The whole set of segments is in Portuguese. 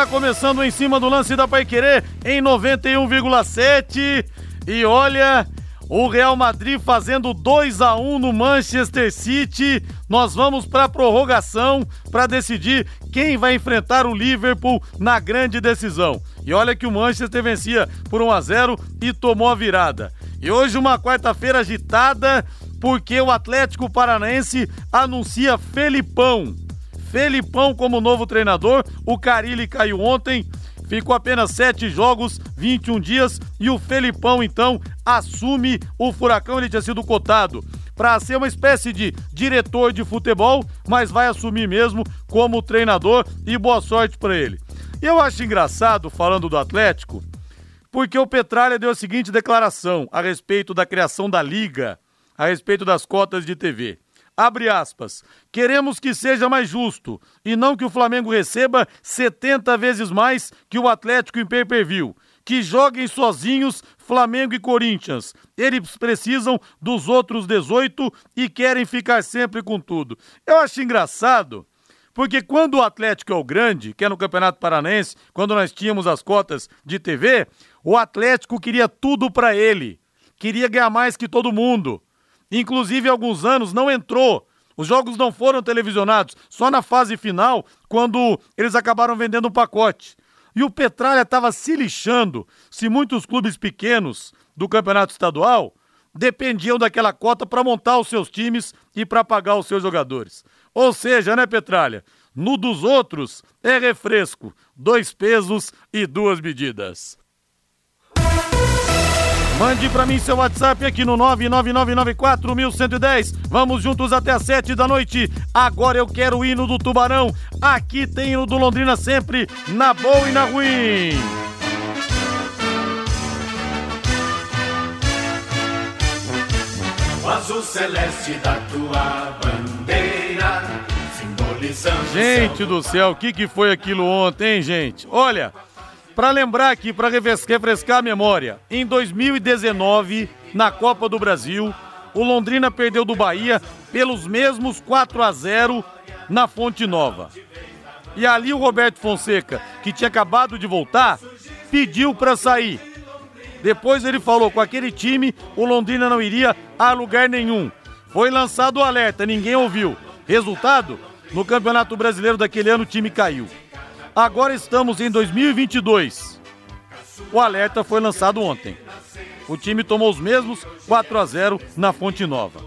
Tá começando em cima do lance da Paiquerê em 91,7. E olha, o Real Madrid fazendo 2 a 1 no Manchester City. Nós vamos para a prorrogação para decidir quem vai enfrentar o Liverpool na grande decisão. E olha que o Manchester vencia por 1 a 0 e tomou a virada. E hoje uma quarta-feira agitada porque o Atlético Paranaense anuncia Felipão Felipão como novo treinador. O Carilli caiu ontem, ficou apenas sete jogos, 21 dias, e o Felipão então assume o Furacão. Ele tinha sido cotado para ser uma espécie de diretor de futebol, mas vai assumir mesmo como treinador e boa sorte para ele. Eu acho engraçado, falando do Atlético, porque o Petralha deu a seguinte declaração a respeito da criação da liga, a respeito das cotas de TV. Abre aspas. Queremos que seja mais justo e não que o Flamengo receba 70 vezes mais que o Atlético em pay-per-view. Que joguem sozinhos Flamengo e Corinthians. Eles precisam dos outros 18 e querem ficar sempre com tudo. Eu acho engraçado. Porque quando o Atlético é o grande, que é no Campeonato Paranense, quando nós tínhamos as cotas de TV, o Atlético queria tudo para ele. Queria ganhar mais que todo mundo. Inclusive, há alguns anos não entrou. Os jogos não foram televisionados, só na fase final, quando eles acabaram vendendo um pacote. E o Petralha estava se lixando se muitos clubes pequenos do campeonato estadual dependiam daquela cota para montar os seus times e para pagar os seus jogadores. Ou seja, né, Petralha? No dos outros é refresco, dois pesos e duas medidas. Mande para mim seu WhatsApp aqui no 99994110. Vamos juntos até às 7 da noite. Agora eu quero o hino do Tubarão. Aqui tem hino do Londrina sempre, na boa e na ruim. O azul celeste da tua bandeira, simbolizando. Gente do céu, o que, que foi aquilo ontem, hein, gente? Olha. Para lembrar aqui, para refrescar a memória, em 2019, na Copa do Brasil, o Londrina perdeu do Bahia pelos mesmos 4 a 0 na Fonte Nova. E ali o Roberto Fonseca, que tinha acabado de voltar, pediu para sair. Depois ele falou com aquele time o Londrina não iria a lugar nenhum. Foi lançado o alerta, ninguém ouviu. Resultado? No Campeonato Brasileiro daquele ano o time caiu. Agora estamos em 2022. O alerta foi lançado ontem. O time tomou os mesmos 4 a 0 na Fonte Nova.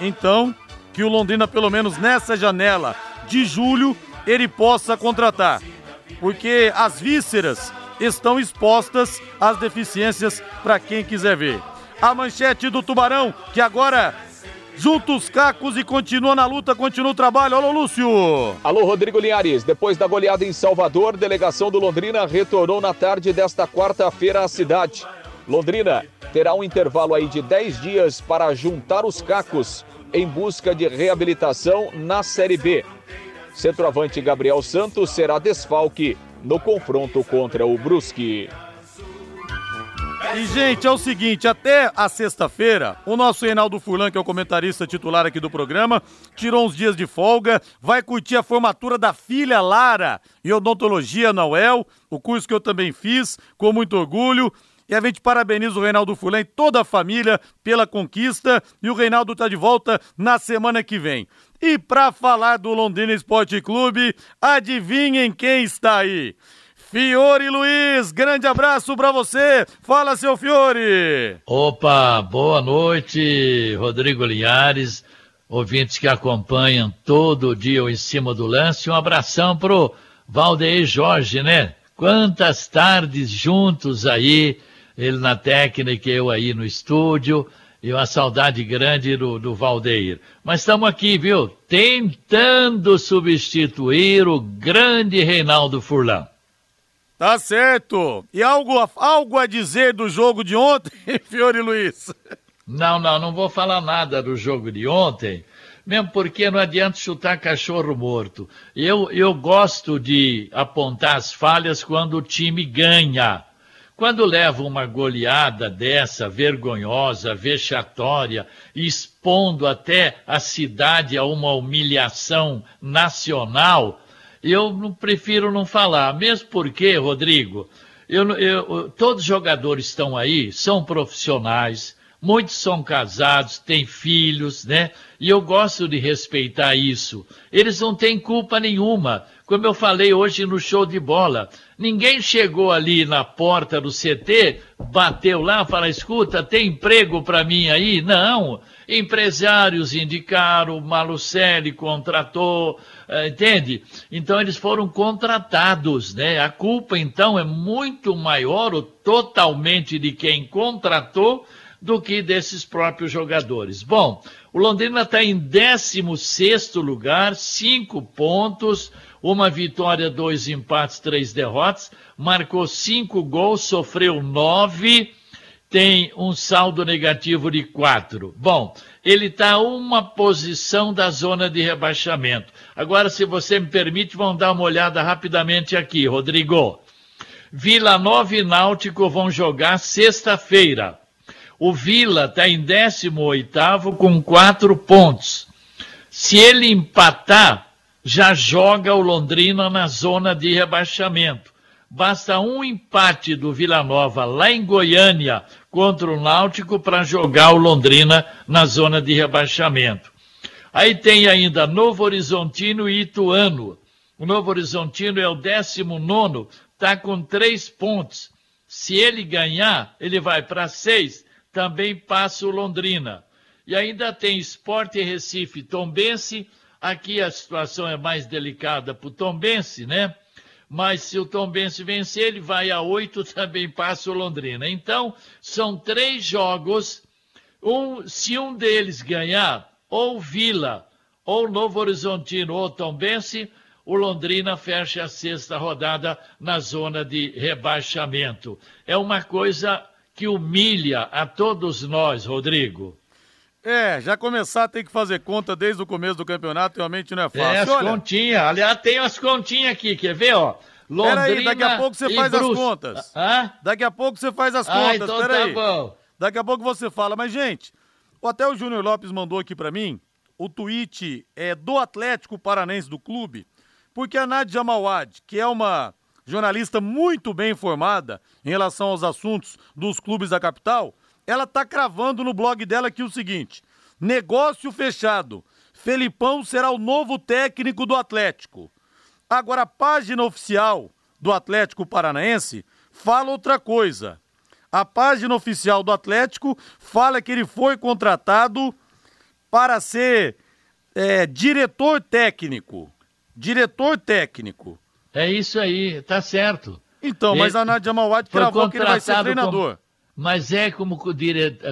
Então, que o Londrina, pelo menos nessa janela de julho, ele possa contratar. Porque as vísceras estão expostas às deficiências para quem quiser ver. A manchete do Tubarão, que agora junta os cacos e continua na luta, continua o trabalho. Alô, Lúcio! Alô, Rodrigo Linhares. Depois da goleada em Salvador, delegação do Londrina retornou na tarde desta quarta-feira à cidade. Londrina terá um intervalo aí de 10 dias para juntar os cacos em busca de reabilitação na Série B. Centroavante Gabriel Santos será desfalque no confronto contra o Brusque. E, gente, é o seguinte, até a sexta-feira, o nosso Reinaldo Furlan, que é o comentarista titular aqui do programa, tirou uns dias de folga, vai curtir a formatura da filha Lara em odontologia na UEL, o curso que eu também fiz, com muito orgulho. E a gente parabeniza o Reinaldo Furlan e toda a família pela conquista. E o Reinaldo está de volta na semana que vem. E para falar do Londrina Esporte Clube, adivinhem quem está aí? Fiore Luiz, grande abraço para você. Fala, seu Fiore. Opa, boa noite, Rodrigo Linhares, ouvintes que acompanham todo dia o Em Cima do Lance. Um abração pro Valdeir Jorge, né? Quantas tardes juntos aí, ele na técnica e eu aí no estúdio. E uma saudade grande do, do Valdeir. Mas estamos aqui, viu? Tentando substituir o grande Reinaldo Furlan. Tá certo. E algo, algo a dizer do jogo de ontem, Fiore Luiz? Não, não, não vou falar nada do jogo de ontem, mesmo porque não adianta chutar cachorro morto. Eu, eu gosto de apontar as falhas quando o time ganha. Quando leva uma goleada dessa, vergonhosa, vexatória, expondo até a cidade a uma humilhação nacional, eu não prefiro não falar, mesmo porque, Rodrigo, eu, eu, todos os jogadores estão aí, são profissionais, muitos são casados, têm filhos, né? E eu gosto de respeitar isso. Eles não têm culpa nenhuma. Como eu falei hoje no show de bola, ninguém chegou ali na porta do CT, bateu lá, falou: escuta, tem emprego para mim aí? Não. Empresários indicaram, Malucelli contratou, eh, entende? Então eles foram contratados, né? A culpa então é muito maior, ou totalmente de quem contratou, do que desses próprios jogadores. Bom, o Londrina está em 16 lugar, cinco pontos uma vitória, dois empates, três derrotas, marcou cinco gols, sofreu nove, tem um saldo negativo de quatro. Bom, ele está uma posição da zona de rebaixamento. Agora, se você me permite, vamos dar uma olhada rapidamente aqui, Rodrigo. Vila Nova e Náutico vão jogar sexta-feira. O Vila está em 18 com quatro pontos. Se ele empatar, já joga o Londrina na zona de rebaixamento. Basta um empate do Vila Nova lá em Goiânia contra o Náutico para jogar o Londrina na zona de rebaixamento. Aí tem ainda Novo Horizontino e Ituano. O Novo Horizontino é o 19, está com três pontos. Se ele ganhar, ele vai para seis, também passa o Londrina. E ainda tem Esporte Recife, Tombense Aqui a situação é mais delicada para o Tombense, né? Mas se o Tombense vencer, ele vai a oito, também passa o Londrina. Então, são três jogos. Um, se um deles ganhar, ou Vila, ou Novo Horizontino, ou Tombense, o Londrina fecha a sexta rodada na zona de rebaixamento. É uma coisa que humilha a todos nós, Rodrigo. É, já começar a ter que fazer conta desde o começo do campeonato realmente não é fácil. É, as Olha... continhas. Aliás, tem as continhas aqui, quer ver, ó? Londrina Peraí, daqui a pouco você faz Bruce. as contas. Ah? Daqui a pouco você faz as ah, contas, então peraí. Tá bom. Daqui a pouco você fala. Mas, gente, até o Júnior Lopes mandou aqui para mim o tweet é, do Atlético Paranense do clube, porque a Nádia Mauad, que é uma jornalista muito bem informada em relação aos assuntos dos clubes da capital, ela tá cravando no blog dela aqui o seguinte: negócio fechado. Felipão será o novo técnico do Atlético. Agora, a página oficial do Atlético Paranaense fala outra coisa. A página oficial do Atlético fala que ele foi contratado para ser é, diretor técnico. Diretor técnico. É isso aí, tá certo. Então, ele mas a Nadia Mauad cravou que ele vai ser treinador. Mas é como,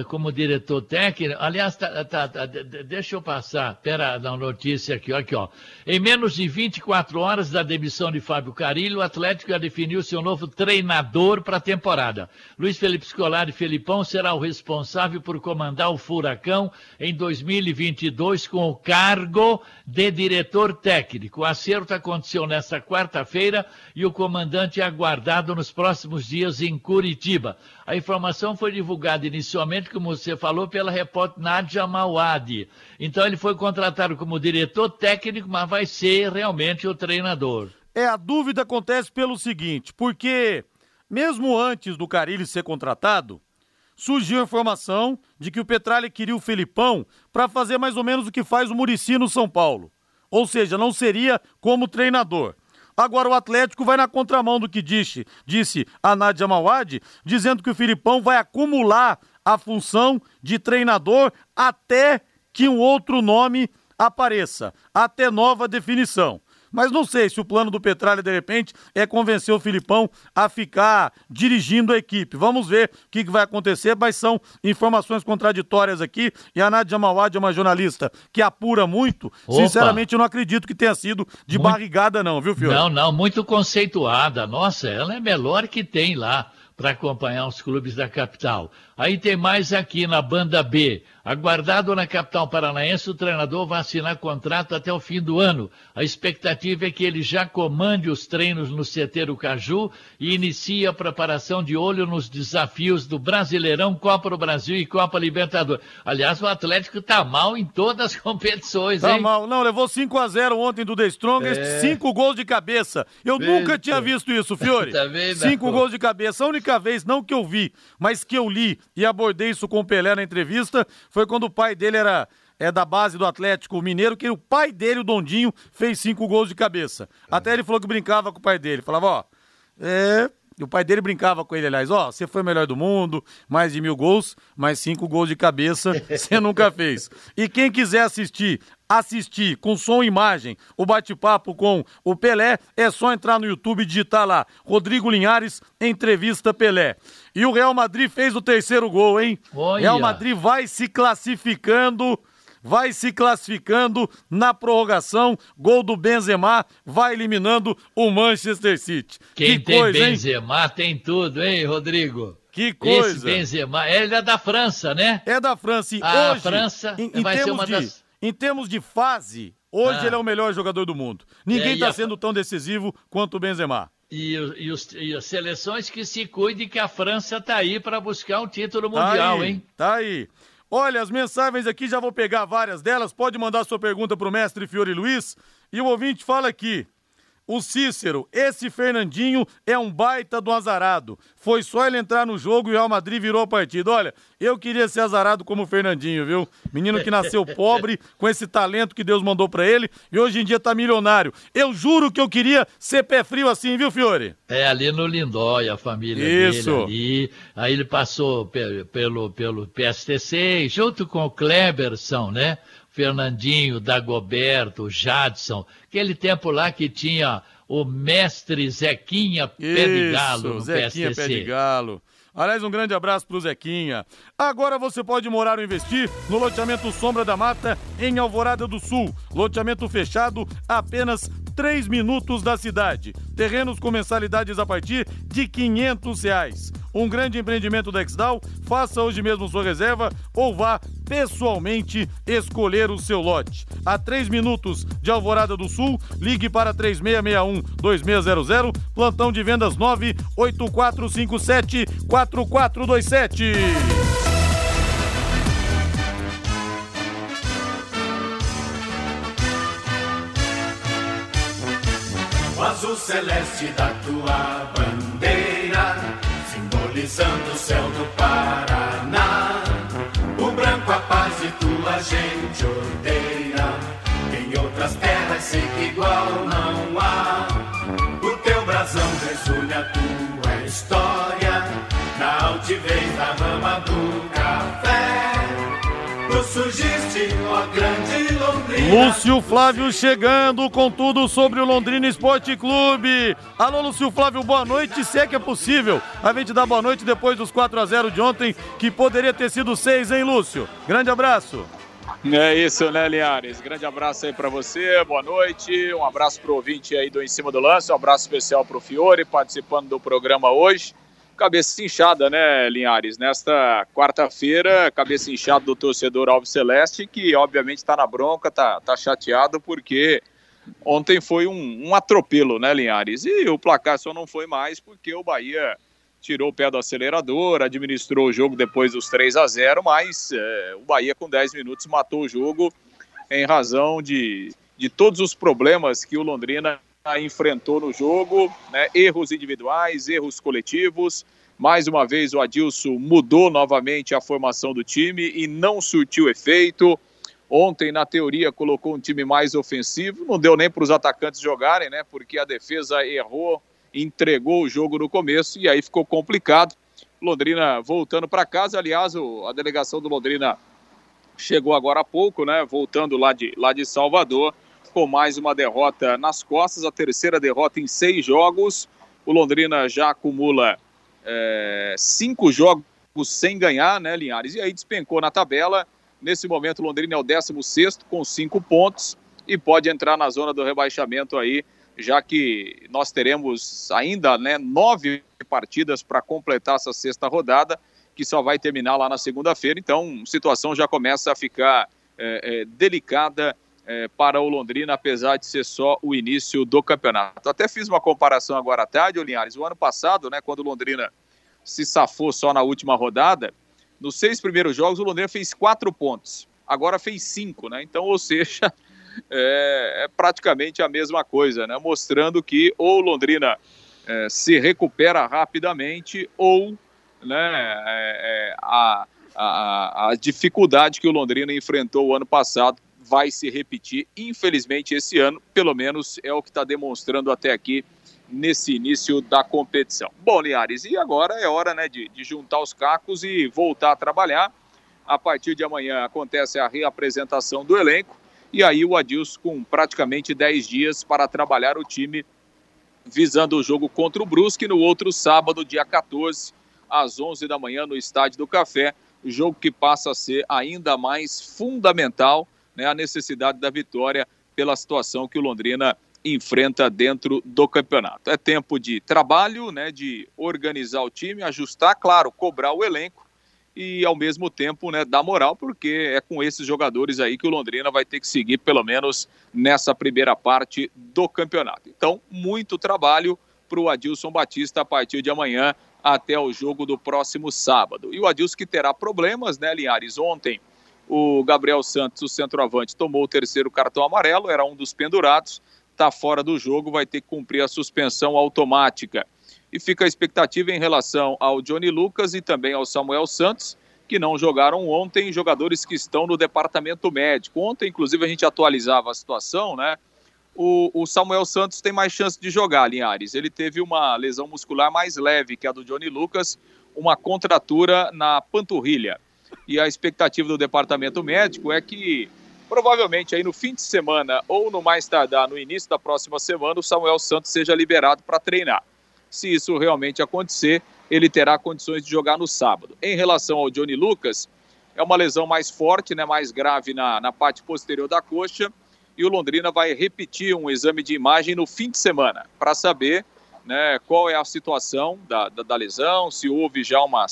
como diretor técnico. Aliás, tá, tá, tá, deixa eu passar. Pera, na notícia aqui, aqui, ó. Em menos de 24 horas da demissão de Fábio Carilho, o Atlético já definiu seu novo treinador para a temporada. Luiz Felipe Scolari Felipão será o responsável por comandar o Furacão em 2022 com o cargo de diretor técnico. O acerto aconteceu nesta quarta-feira e o comandante é aguardado nos próximos dias em Curitiba. A informação foi divulgada inicialmente, como você falou, pela repórter Nadia Mawadi. Então ele foi contratado como diretor técnico, mas vai ser realmente o treinador. É, a dúvida acontece pelo seguinte, porque mesmo antes do Carilli ser contratado, surgiu a informação de que o Petralha queria o Felipão para fazer mais ou menos o que faz o Murici no São Paulo. Ou seja, não seria como treinador. Agora o Atlético vai na contramão do que disse, disse a Nádia Mawad, dizendo que o Filipão vai acumular a função de treinador até que um outro nome apareça, até nova definição. Mas não sei se o plano do Petralha, de repente, é convencer o Filipão a ficar dirigindo a equipe. Vamos ver o que, vai acontecer, mas são informações contraditórias aqui. E a Nádia Mawad é uma jornalista que apura muito. Opa. Sinceramente, eu não acredito que tenha sido de muito... barrigada, não, viu, Fiore? Não, não, muito conceituada. Nossa, ela é melhor que tem lá para acompanhar os clubes da capital. Aí tem mais aqui na banda B. Aguardado na capital paranaense, o treinador vai assinar contrato até o fim do ano. A expectativa é que ele já comande os treinos no CT do Caju e inicie a preparação de olho nos desafios do Brasileirão, Copa do Brasil e Copa Libertadores. Aliás, o Atlético está mal em todas as competições, tá hein? mal. Não, levou 5 a 0 ontem do The Strongest, 5 é. gols de cabeça. Eu Eita. nunca tinha visto isso, Fiore. Também não. Cinco gols de cabeça. A única vez, não que eu vi, mas que eu li e abordei isso com o Pelé na entrevista, foi quando o pai dele era é da base do Atlético Mineiro, que o pai dele, o Dondinho, fez cinco gols de cabeça. É. Até ele falou que brincava com o pai dele. Falava, ó, é. E o pai dele brincava com ele, aliás, ó, você foi o melhor do mundo, mais de mil gols, mais cinco gols de cabeça, você nunca fez. E quem quiser assistir assistir com som e imagem o bate-papo com o Pelé, é só entrar no YouTube e digitar lá Rodrigo Linhares, entrevista Pelé. E o Real Madrid fez o terceiro gol, hein? Olha. Real Madrid vai se classificando vai se classificando na prorrogação. Gol do Benzema vai eliminando o Manchester City. Quem que tem coisa, Benzema hein? tem tudo, hein, Rodrigo? Que coisa. Esse Benzema, ele é da França, né? É da França. E a hoje, França em, em vai ser uma de, das... Em termos de fase, hoje ah. ele é o melhor jogador do mundo. Ninguém está é, a... sendo tão decisivo quanto o Benzema. E, e, os, e, as seleções que se cuidem que a França tá aí para buscar um título mundial, tá aí, hein? Tá aí. Olha, as mensagens aqui, já vou pegar várias delas. Pode mandar sua pergunta para o mestre Fiore Luiz. E o ouvinte fala aqui. O Cícero, esse Fernandinho é um baita do azarado. Foi só ele entrar no jogo e o Real Madrid virou a partida. Olha, eu queria ser azarado como o Fernandinho, viu? Menino que nasceu pobre, com esse talento que Deus mandou para ele e hoje em dia tá milionário. Eu juro que eu queria ser pé frio assim, viu, Fiore? É, ali no Lindói, a família Isso. dele ali. Aí ele passou pelo, pelo, pelo PSTC, junto com o Kleberson, né? Fernandinho, Dagoberto, Jadson, aquele tempo lá que tinha o mestre Zequinha Pé de Galo no Zequinha PSTC. Pé de Galo. Aliás, um grande abraço pro Zequinha. Agora você pode morar ou investir no loteamento Sombra da Mata, em Alvorada do Sul. Loteamento fechado, apenas 3 minutos da cidade. Terrenos com mensalidades a partir de 500 reais. Um grande empreendimento da Exdal. Faça hoje mesmo sua reserva ou vá pessoalmente escolher o seu lote. A 3 minutos de Alvorada do Sul, ligue para 3661-2600, plantão de vendas 98457-4427. O azul celeste da tua bandeira, simbolizando o céu do Paraná branco a paz e tua gente odeia. Em outras terras sei que igual não há. O teu brasão resume a tua história. Lúcio Flávio chegando com tudo sobre o Londrina Esporte Clube. Alô, Lúcio Flávio, boa noite, se é que é possível. A gente dá boa noite depois dos 4 a 0 de ontem, que poderia ter sido 6, hein, Lúcio? Grande abraço. É isso, né, Linhares? Grande abraço aí para você, boa noite. Um abraço pro ouvinte aí do Em Cima do Lance, um abraço especial pro Fiore, participando do programa hoje cabeça inchada, né, Linhares? Nesta quarta-feira, cabeça inchada do torcedor Alves Celeste, que obviamente está na bronca, tá, tá chateado porque ontem foi um, um, atropelo, né, Linhares? E o placar só não foi mais porque o Bahia tirou o pé do acelerador, administrou o jogo depois dos 3 a 0 mas é, o Bahia com 10 minutos matou o jogo em razão de, de todos os problemas que o Londrina enfrentou no jogo, né? erros individuais, erros coletivos. Mais uma vez o Adilson mudou novamente a formação do time e não surtiu efeito. Ontem, na teoria, colocou um time mais ofensivo, não deu nem para os atacantes jogarem, né? Porque a defesa errou, entregou o jogo no começo e aí ficou complicado. Londrina voltando para casa, aliás, a delegação do Londrina chegou agora há pouco, né? Voltando lá de, lá de Salvador com mais uma derrota nas costas, a terceira derrota em seis jogos. O Londrina já acumula é, cinco jogos sem ganhar, né, Linhares? E aí despencou na tabela. Nesse momento, o Londrina é o 16 com cinco pontos e pode entrar na zona do rebaixamento aí, já que nós teremos ainda né, nove partidas para completar essa sexta rodada, que só vai terminar lá na segunda-feira. Então, a situação já começa a ficar é, é, delicada é, para o Londrina, apesar de ser só o início do campeonato. Até fiz uma comparação agora à tarde, o Linhares. O ano passado, né, quando o Londrina se safou só na última rodada, nos seis primeiros jogos o Londrina fez quatro pontos. Agora fez cinco, né? Então, ou seja, é, é praticamente a mesma coisa, né? Mostrando que ou o Londrina é, se recupera rapidamente ou né, é, é a, a, a dificuldade que o Londrina enfrentou o ano passado vai se repetir, infelizmente, esse ano, pelo menos é o que está demonstrando até aqui nesse início da competição. Bom, Linhares, e agora é hora né, de, de juntar os cacos e voltar a trabalhar. A partir de amanhã acontece a reapresentação do elenco e aí o Adilson com praticamente 10 dias para trabalhar o time visando o jogo contra o Brusque no outro sábado, dia 14, às 11 da manhã no Estádio do Café, jogo que passa a ser ainda mais fundamental né, a necessidade da vitória pela situação que o Londrina enfrenta dentro do campeonato. É tempo de trabalho, né, de organizar o time, ajustar, claro, cobrar o elenco e ao mesmo tempo, né, dar moral, porque é com esses jogadores aí que o Londrina vai ter que seguir pelo menos nessa primeira parte do campeonato. Então, muito trabalho para o Adilson Batista a partir de amanhã até o jogo do próximo sábado. E o Adilson que terá problemas, né, Linhares? Ontem o Gabriel Santos, o centroavante, tomou o terceiro cartão amarelo, era um dos pendurados, está fora do jogo, vai ter que cumprir a suspensão automática. E fica a expectativa em relação ao Johnny Lucas e também ao Samuel Santos, que não jogaram ontem, jogadores que estão no departamento médico. Ontem, inclusive, a gente atualizava a situação, né? O, o, Samuel Santos tem mais chance de jogar, Linhares. Ele teve uma lesão muscular mais leve que a do Johnny Lucas, uma contratura na panturrilha e a expectativa do departamento médico é que provavelmente aí no fim de semana ou no mais tardar no início da próxima semana o Samuel Santos seja liberado para treinar. Se isso realmente acontecer, ele terá condições de jogar no sábado. Em relação ao Johnny Lucas, é uma lesão mais forte, né, mais grave na, na parte posterior da coxa e o Londrina vai repetir um exame de imagem no fim de semana para saber né, qual é a situação da, da, da lesão, se houve já uma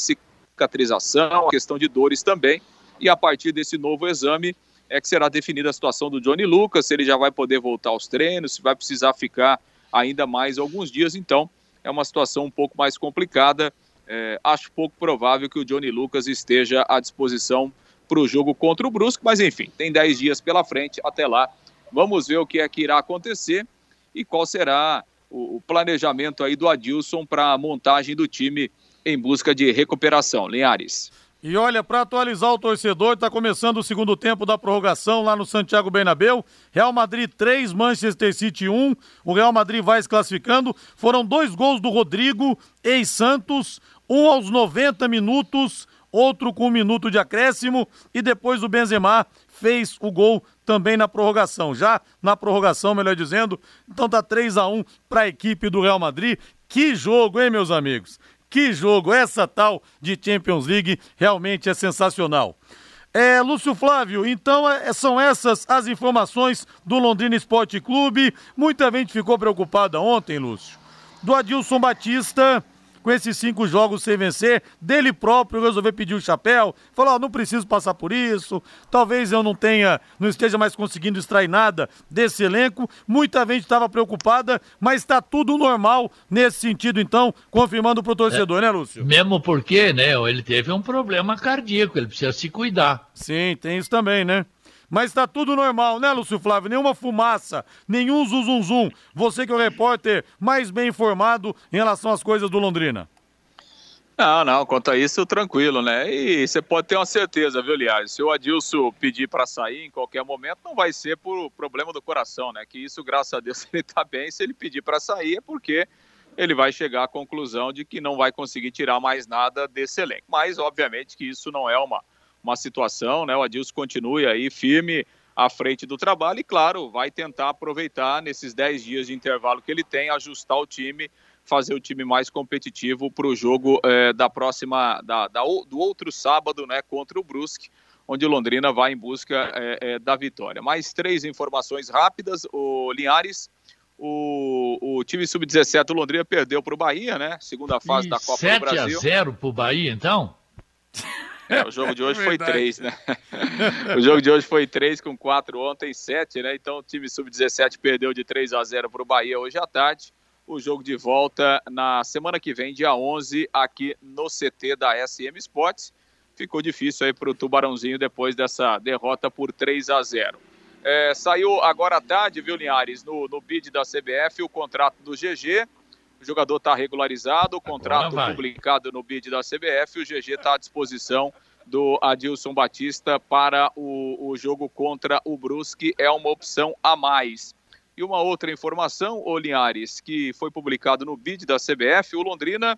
cicatrização, a questão de dores também. E a partir desse novo exame é que será definida a situação do Johnny Lucas, se ele já vai poder voltar aos treinos, se vai precisar ficar ainda mais alguns dias. Então, é uma situação um pouco mais complicada. É, acho pouco provável que o Johnny Lucas esteja à disposição para o jogo contra o Brusque, mas enfim, tem 10 dias pela frente. Até lá, vamos ver o que é que irá acontecer e qual será o, o planejamento aí do Adilson para a montagem do time em busca de recuperação. Linhares. E olha, para atualizar o torcedor, está começando o segundo tempo da prorrogação lá no Santiago Bernabéu. Real Madrid 3, Manchester City 1. O Real Madrid vai se classificando. Foram dois gols do Rodrigo, ex-Santos, um aos 90 minutos, outro com um minuto de acréscimo e depois o Benzema fez o gol também na prorrogação. Já na prorrogação, melhor dizendo. Então tá 3 a 1 para a equipe do Real Madrid. Que jogo, hein, meus amigos? Que jogo! Essa tal de Champions League realmente é sensacional. É, Lúcio Flávio, então é, são essas as informações do Londrina Esporte Clube. Muita gente ficou preocupada ontem, Lúcio. Do Adilson Batista com esses cinco jogos sem vencer, dele próprio resolver pedir o chapéu, falou, oh, não preciso passar por isso, talvez eu não tenha, não esteja mais conseguindo extrair nada desse elenco, muita gente estava preocupada, mas está tudo normal nesse sentido, então, confirmando para o torcedor, é, né, Lúcio? Mesmo porque, né, ele teve um problema cardíaco, ele precisa se cuidar. Sim, tem isso também, né? Mas está tudo normal, né, Lúcio Flávio? Nenhuma fumaça, nenhum zum. Você que é o repórter mais bem informado em relação às coisas do Londrina. Não, não, quanto a isso, tranquilo, né? E você pode ter uma certeza, viu, Liaz? Se o Adilson pedir para sair em qualquer momento, não vai ser por problema do coração, né? Que isso, graças a Deus, ele tá bem. Se ele pedir para sair, é porque ele vai chegar à conclusão de que não vai conseguir tirar mais nada desse elenco. Mas, obviamente, que isso não é uma uma situação, né? O Adilson continue aí firme à frente do trabalho e, claro, vai tentar aproveitar nesses 10 dias de intervalo que ele tem, ajustar o time, fazer o time mais competitivo para o jogo é, da próxima, da, da, do outro sábado, né, contra o Brusque, onde Londrina vai em busca é, é, da vitória. Mais três informações rápidas, o Linhares, O, o time sub-17 do Londrina perdeu para o Bahia, né? Segunda fase e da Copa 7 do Brasil. 7 a 0 para o Bahia, então? É, o jogo de hoje foi 3, né? o jogo de hoje foi 3 com 4 ontem, 7, né? Então o time sub-17 perdeu de 3 a 0 para o Bahia hoje à tarde. O jogo de volta na semana que vem, dia 11, aqui no CT da SM Sports. Ficou difícil aí para o Tubarãozinho depois dessa derrota por 3 a 0. É, saiu agora à tarde, viu, Linhares, no, no bid da CBF, o contrato do GG. O jogador está regularizado, o contrato publicado no bid da CBF. O GG está à disposição do Adilson Batista para o, o jogo contra o Brusque. É uma opção a mais. E uma outra informação, ô Linhares, que foi publicado no bid da CBF, o Londrina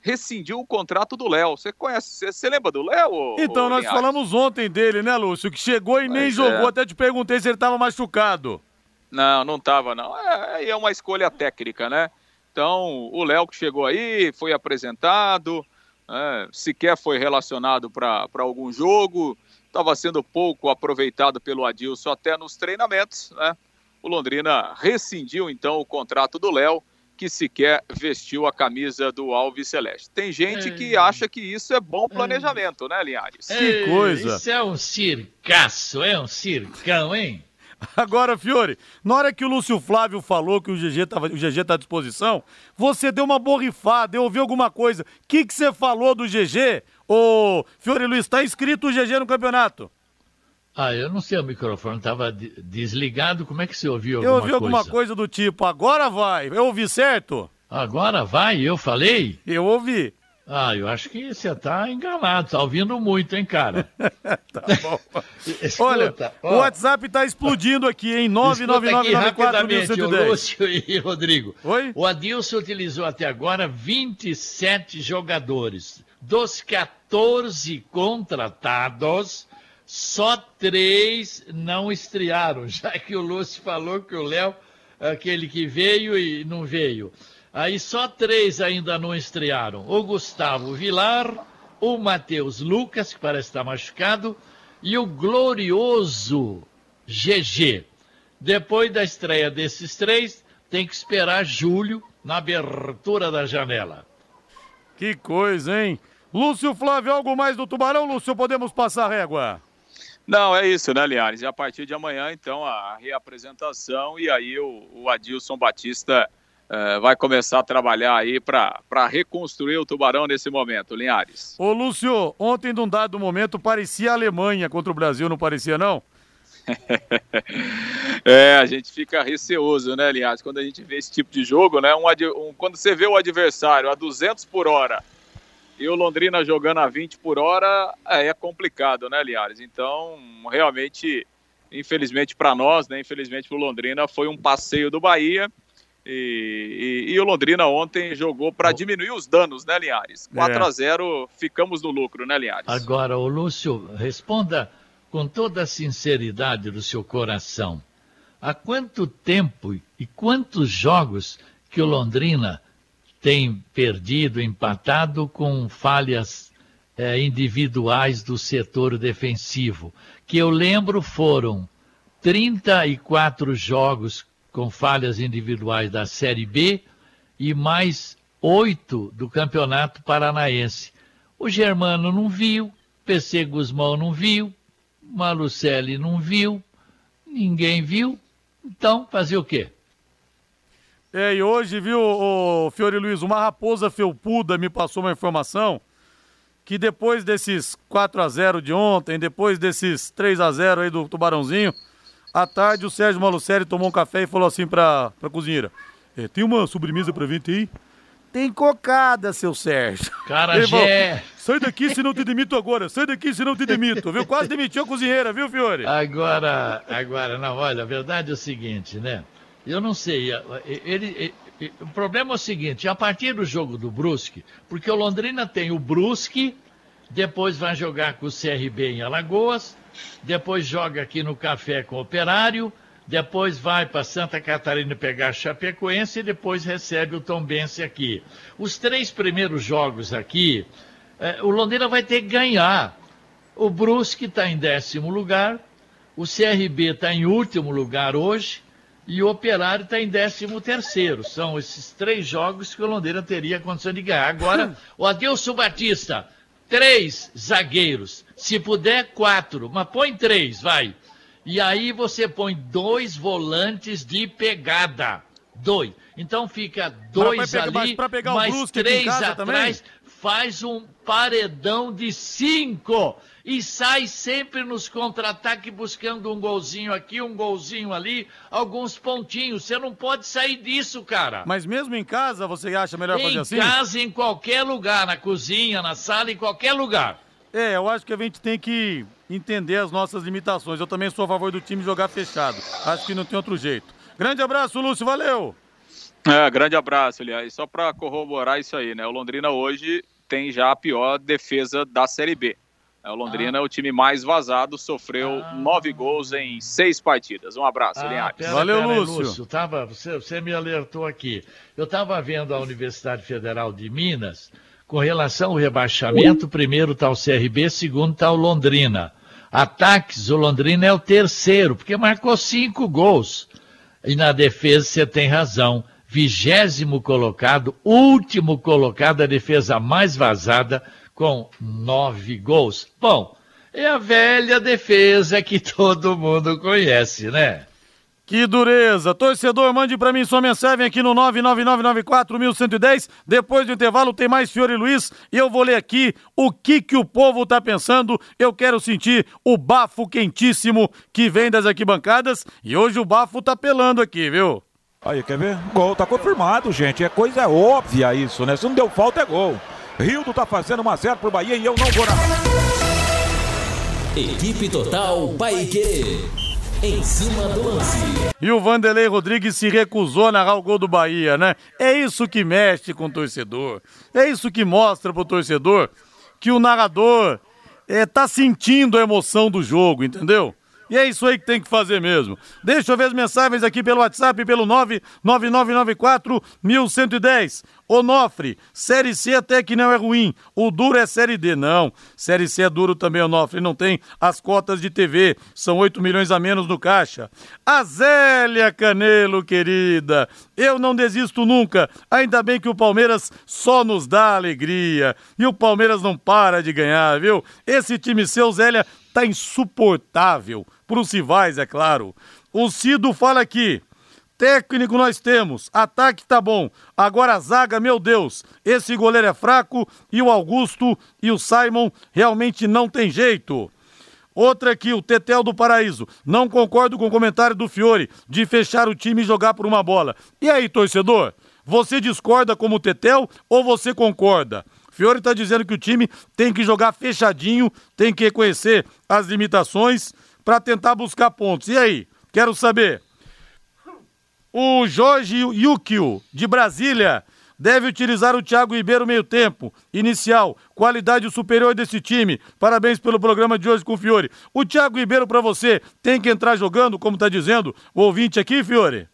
rescindiu o contrato do Léo. Você conhece, você lembra do Léo? Então, nós Linhares? falamos ontem dele, né, Lúcio? Que chegou e Mas nem é. jogou. Até te perguntei se ele estava machucado. Não, não estava, não. É, é uma escolha técnica, né? Então, o Léo que chegou aí, foi apresentado, é, sequer foi relacionado para algum jogo, estava sendo pouco aproveitado pelo Adilson até nos treinamentos, né? O Londrina rescindiu então o contrato do Léo que sequer vestiu a camisa do Alves Celeste. Tem gente que acha que isso é bom planejamento, né, Linhares? Que coisa! Isso é um circaço, é um circão, hein? Agora, Fiore, na hora que o Lúcio Flávio falou que o GG tava, o GG tá à disposição, você deu uma borrifada, eu ouvi alguma coisa. O que, que você falou do GG? Ô, Fiore Luiz, tá inscrito o GG no campeonato? Ah, eu não sei, o microfone estava desligado, como é que você ouviu alguma coisa? Eu ouvi coisa? alguma coisa do tipo, agora vai, eu ouvi certo? Agora vai, eu falei? Eu ouvi. Ah, eu acho que você está enganado, está ouvindo muito, hein, cara? tá bom. Olha, ó, o WhatsApp está explodindo aqui, hein? 99994 Lúcio e Rodrigo. Oi? O Adilson utilizou até agora 27 jogadores. Dos 14 contratados, só três não estrearam, já que o Lúcio falou que o Léo, aquele que veio e não veio. Aí só três ainda não estrearam: o Gustavo Vilar, o Matheus Lucas, que parece estar machucado, e o glorioso GG. Depois da estreia desses três, tem que esperar julho na abertura da janela. Que coisa, hein? Lúcio Flávio, algo mais do Tubarão, Lúcio? Podemos passar a régua? Não, é isso, né, Linhares? E a partir de amanhã, então, a reapresentação e aí o, o Adilson Batista é, vai começar a trabalhar aí para reconstruir o Tubarão nesse momento, Linhares. Ô, Lúcio, ontem, num dado momento, parecia a Alemanha contra o Brasil, não parecia, não? é, a gente fica receoso, né, Linhares? Quando a gente vê esse tipo de jogo, né? Um, um, quando você vê o adversário a 200 por hora e o Londrina jogando a 20 por hora é, é complicado, né, Liares? Então, realmente, infelizmente para nós, né, infelizmente para o Londrina, foi um passeio do Bahia. E, e, e o Londrina ontem jogou para diminuir os danos, né, Linhares? 4 é. a 0 ficamos no lucro, né, Linhares? Agora, o Lúcio, responda com toda a sinceridade do seu coração. Há quanto tempo e quantos jogos que o Londrina tem perdido, empatado com falhas é, individuais do setor defensivo, que eu lembro foram 34 jogos com falhas individuais da Série B e mais oito do Campeonato Paranaense. O Germano não viu, PC Guzmão não viu, Malucelli não viu, ninguém viu. Então, fazer o quê? É, e hoje, viu, o Fiore Luiz, uma raposa felpuda me passou uma informação que depois desses 4 a 0 de ontem, depois desses 3 a 0 aí do Tubarãozinho, à tarde o Sérgio Malucelli tomou um café e falou assim pra, pra cozinheira, é, tem uma sobremesa pra gente aí? Tem cocada, seu Sérgio. Cara, falou, Sai daqui se não te demito agora, sai daqui se não te demito, viu? Quase demitiu a cozinheira, viu, Fiore? Agora, agora, não, olha, a verdade é o seguinte, né? Eu não sei. Ele, ele, o problema é o seguinte: a partir do jogo do Brusque, porque o Londrina tem o Brusque, depois vai jogar com o CRB em Alagoas, depois joga aqui no Café com o Operário, depois vai para Santa Catarina pegar Chapecoense e depois recebe o Tombense aqui. Os três primeiros jogos aqui, é, o Londrina vai ter que ganhar. O Brusque está em décimo lugar, o CRB está em último lugar hoje, e o Operário está em 13 terceiro. São esses três jogos que o Londrina teria condição de ganhar. Agora, o Adilson Batista, três zagueiros. Se puder, quatro. Mas põe três, vai. E aí você põe dois volantes de pegada. Dois. Então fica dois ali, pegar, mais três atrás. Também? Faz um paredão de cinco e sai sempre nos contra-ataques buscando um golzinho aqui, um golzinho ali, alguns pontinhos. Você não pode sair disso, cara. Mas mesmo em casa, você acha melhor em fazer assim? Em casa, em qualquer lugar, na cozinha, na sala, em qualquer lugar. É, eu acho que a gente tem que entender as nossas limitações. Eu também sou a favor do time jogar fechado. Acho que não tem outro jeito. Grande abraço, Lúcio, valeu! É, grande abraço, aliás. Só para corroborar isso aí, né? O Londrina hoje tem já a pior defesa da Série B. É, o Londrina ah. é o time mais vazado, sofreu ah. nove gols em seis partidas. Um abraço, ah, Linhares. Pera, Valeu, pera, Lúcio. Lúcio tava, você, você me alertou aqui. Eu estava vendo a Universidade Federal de Minas com relação ao rebaixamento. Primeiro está o CRB, segundo está o Londrina. Ataques, o Londrina é o terceiro, porque marcou cinco gols. E na defesa você tem razão. Vigésimo colocado, último colocado, a defesa mais vazada com nove gols. Bom, é a velha defesa que todo mundo conhece, né? Que dureza! Torcedor, mande para mim sua mensagem aqui no 999941110. Depois do intervalo tem mais Fiore Luiz e eu vou ler aqui o que que o povo tá pensando. Eu quero sentir o bafo quentíssimo que vem das arquibancadas e hoje o bafo tá pelando aqui, viu? Aí, quer ver? Gol, tá confirmado, gente. É coisa óbvia isso, né? Se não deu falta, é gol. Rildo tá fazendo uma 0 pro Bahia e eu não vou narrar. Equipe Total Paique. Em cima do lance. E o Vanderlei Rodrigues se recusou a narrar o gol do Bahia, né? É isso que mexe com o torcedor. É isso que mostra pro torcedor que o narrador é, tá sentindo a emoção do jogo, entendeu? E é isso aí que tem que fazer mesmo. Deixa eu ver as mensagens aqui pelo WhatsApp, pelo 99994 1110. Onofre, Série C até que não é ruim. O duro é Série D. Não, Série C é duro também, Onofre. Não tem as cotas de TV. São 8 milhões a menos no caixa. A Zélia Canelo, querida. Eu não desisto nunca. Ainda bem que o Palmeiras só nos dá alegria. E o Palmeiras não para de ganhar, viu? Esse time seu, Zélia, tá insuportável. Pros rivais, é claro. O Cido fala aqui. Técnico nós temos, ataque tá bom. Agora a zaga, meu Deus, esse goleiro é fraco e o Augusto e o Simon realmente não tem jeito. Outra aqui, o Tetel do Paraíso. Não concordo com o comentário do Fiore de fechar o time e jogar por uma bola. E aí, torcedor? Você discorda como o Tetel ou você concorda? Fiore está dizendo que o time tem que jogar fechadinho, tem que reconhecer as limitações para tentar buscar pontos. E aí? Quero saber. O Jorge Yukio, de Brasília, deve utilizar o Thiago Ribeiro meio tempo, inicial, qualidade superior desse time. Parabéns pelo programa de hoje com o Fiore. O Thiago Ribeiro para você tem que entrar jogando, como está dizendo o ouvinte aqui, Fiore?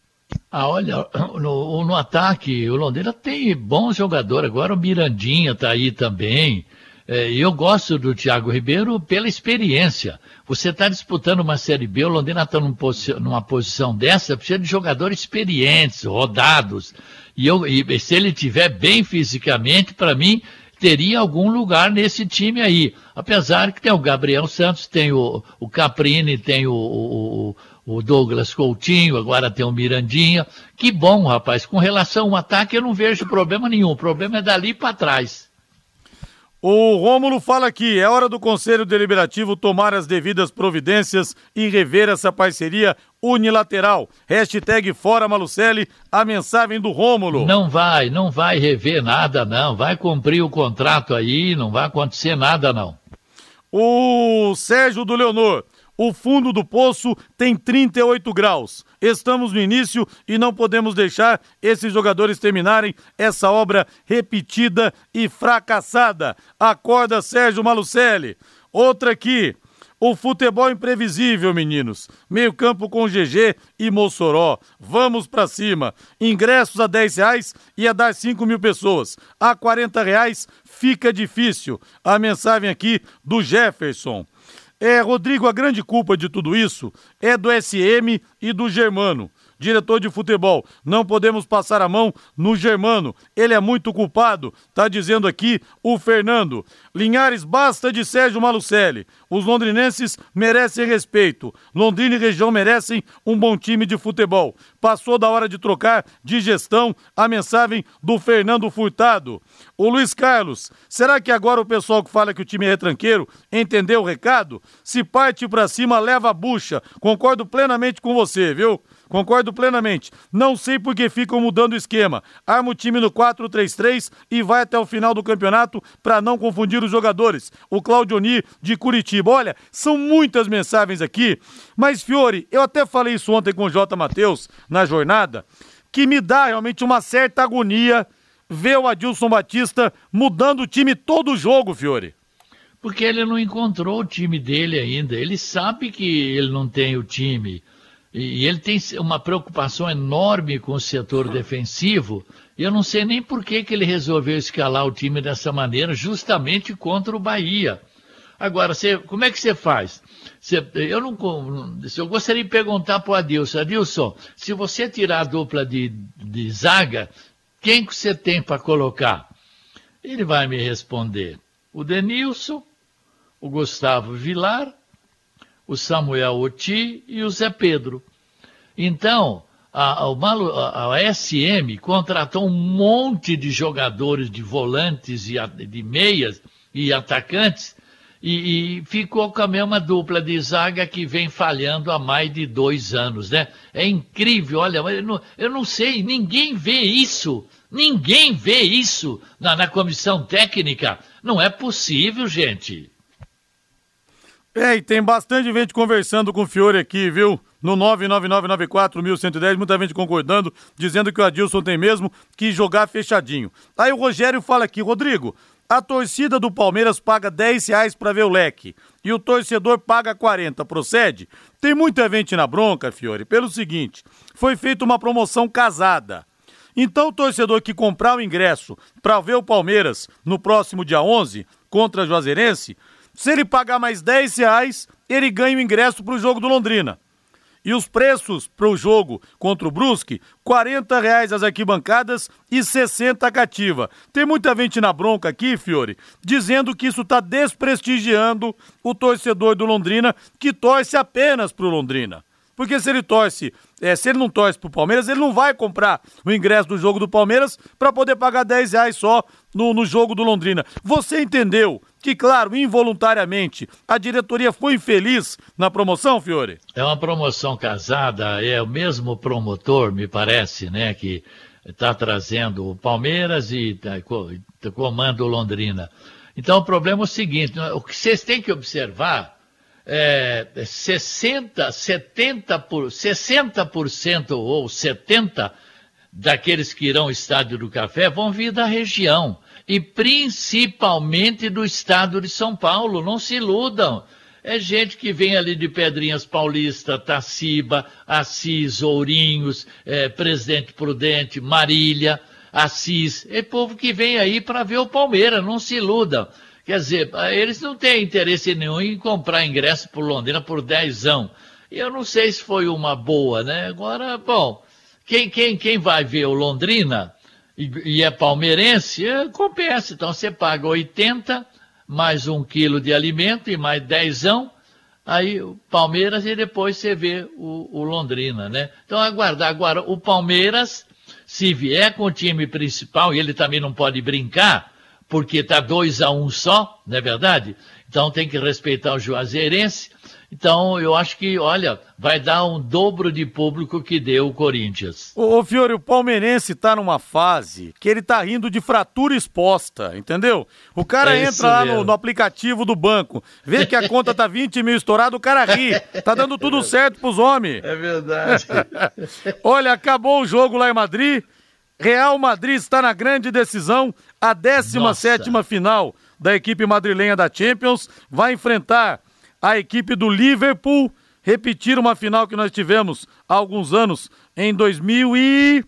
Ah, olha, no, no ataque, o Londrina tem bons jogadores. Agora o Mirandinha está aí também. É, eu gosto do Thiago Ribeiro pela experiência. Você está disputando uma Série B, o Londrina está num numa posição dessa, precisa de jogadores experientes, rodados. E, eu, e se ele tiver bem fisicamente, para mim, teria algum lugar nesse time aí. Apesar que tem o Gabriel Santos, tem o, o Caprini, tem o, o, o Douglas Coutinho, agora tem o Mirandinha. Que bom, rapaz. Com relação ao ataque, eu não vejo problema nenhum. O problema é dali para trás. O Rômulo fala aqui, é hora do Conselho Deliberativo tomar as devidas providências e rever essa parceria unilateral. Hashtag Fora Malucelli, a mensagem do Rômulo. Não vai, não vai rever nada não, vai cumprir o contrato aí, não vai acontecer nada não. O Sérgio do Leonor, o fundo do poço tem 38 graus. Estamos no início e não podemos deixar esses jogadores terminarem essa obra repetida e fracassada. Acorda, Sérgio Malucelli. Outra aqui. O futebol imprevisível, meninos. Meio campo com GG e Mossoró. Vamos para cima. Ingressos a 10 reais e a dar 5 mil pessoas. A 40 reais fica difícil. A mensagem aqui do Jefferson. É, Rodrigo, a grande culpa de tudo isso é do SM e do Germano. Diretor de futebol. Não podemos passar a mão no Germano. Ele é muito culpado, tá dizendo aqui o Fernando. Linhares, basta de Sérgio Malucelli. Os londrinenses merecem respeito. Londrina e região merecem um bom time de futebol. Passou da hora de trocar de gestão a mensagem do Fernando Furtado. O Luiz Carlos, será que agora o pessoal que fala que o time é retranqueiro entendeu o recado? Se parte para cima, leva a bucha. Concordo plenamente com você, viu? Concordo plenamente. Não sei por que ficam mudando o esquema. Arma o time no 4-3-3 e vai até o final do campeonato para não confundir os jogadores. O Claudioni de Curitiba. Olha, são muitas mensagens aqui, mas Fiore, eu até falei isso ontem com o J. Matheus na jornada, que me dá realmente uma certa agonia ver o Adilson Batista mudando o time todo o jogo, Fiore. Porque ele não encontrou o time dele ainda. Ele sabe que ele não tem o time. E ele tem uma preocupação enorme com o setor defensivo. Eu não sei nem por que, que ele resolveu escalar o time dessa maneira, justamente contra o Bahia. Agora, você, como é que você faz? Você, eu, não, eu gostaria de perguntar para o Adilson. Adilson, se você tirar a dupla de, de zaga, quem que você tem para colocar? Ele vai me responder. O Denilson, o Gustavo Vilar o Samuel Oti e o Zé Pedro. Então, a, a, a, SM contratou um monte de jogadores de volantes e de meias e atacantes e, e, ficou com a mesma dupla de zaga que vem falhando há mais de dois anos, né? É incrível, olha, eu não, eu não sei, ninguém vê isso, ninguém vê isso na, na comissão técnica. Não é possível, gente. É, e tem bastante gente conversando com o Fiore aqui, viu? No 99994-1110, muita gente concordando, dizendo que o Adilson tem mesmo que jogar fechadinho. Aí o Rogério fala aqui, Rodrigo, a torcida do Palmeiras paga 10 reais pra ver o leque e o torcedor paga 40, procede? Tem muita gente na bronca, Fiore, pelo seguinte, foi feita uma promoção casada. Então o torcedor que comprar o ingresso para ver o Palmeiras no próximo dia 11 contra a Juazeirense se ele pagar mais 10 reais, ele ganha o ingresso para o jogo do Londrina. E os preços para o jogo contra o Brusque, 40 reais as arquibancadas e 60 a cativa. Tem muita gente na bronca aqui, Fiore, dizendo que isso está desprestigiando o torcedor do Londrina, que torce apenas para o Londrina. Porque se ele torce, é, se ele não torce pro Palmeiras, ele não vai comprar o ingresso do jogo do Palmeiras para poder pagar 10 reais só no, no jogo do Londrina. Você entendeu que, claro, involuntariamente, a diretoria foi infeliz na promoção, Fiore? É uma promoção casada, é o mesmo promotor, me parece, né, que está trazendo o Palmeiras e tá, comanda o Londrina. Então o problema é o seguinte, o que vocês têm que observar é, 60, 70 por, 60% ou 70% daqueles que irão ao Estádio do Café vão vir da região e principalmente do estado de São Paulo. Não se iludam. É gente que vem ali de Pedrinhas Paulista, Taciba, Assis, Ourinhos, é, Presidente Prudente, Marília, Assis. É povo que vem aí para ver o Palmeiras, não se iludam. Quer dizer, eles não têm interesse nenhum em comprar ingresso por Londrina por dezão. E eu não sei se foi uma boa, né? Agora, bom, quem, quem, quem vai ver o Londrina e, e é palmeirense, é, compensa. Então você paga 80 mais um quilo de alimento e mais dezão, aí o Palmeiras e depois você vê o, o Londrina, né? Então aguardar. Agora, o Palmeiras, se vier com o time principal, e ele também não pode brincar, porque está 2 a 1 um só, não é verdade? Então tem que respeitar o Juazeirense. Então eu acho que, olha, vai dar um dobro de público que deu o Corinthians. Ô, ô Fiore, o palmeirense está numa fase que ele tá rindo de fratura exposta, entendeu? O cara é entra lá no, no, aplicativo do banco, vê que a conta tá 20 mil estourado, o cara ri. Tá dando tudo certo pros homens. É verdade. olha, acabou o jogo lá em Madrid. Real Madrid está na grande decisão, a 17 final da equipe madrilenha da Champions, vai enfrentar a equipe do Liverpool, repetir uma final que nós tivemos há alguns anos, em 2000 e...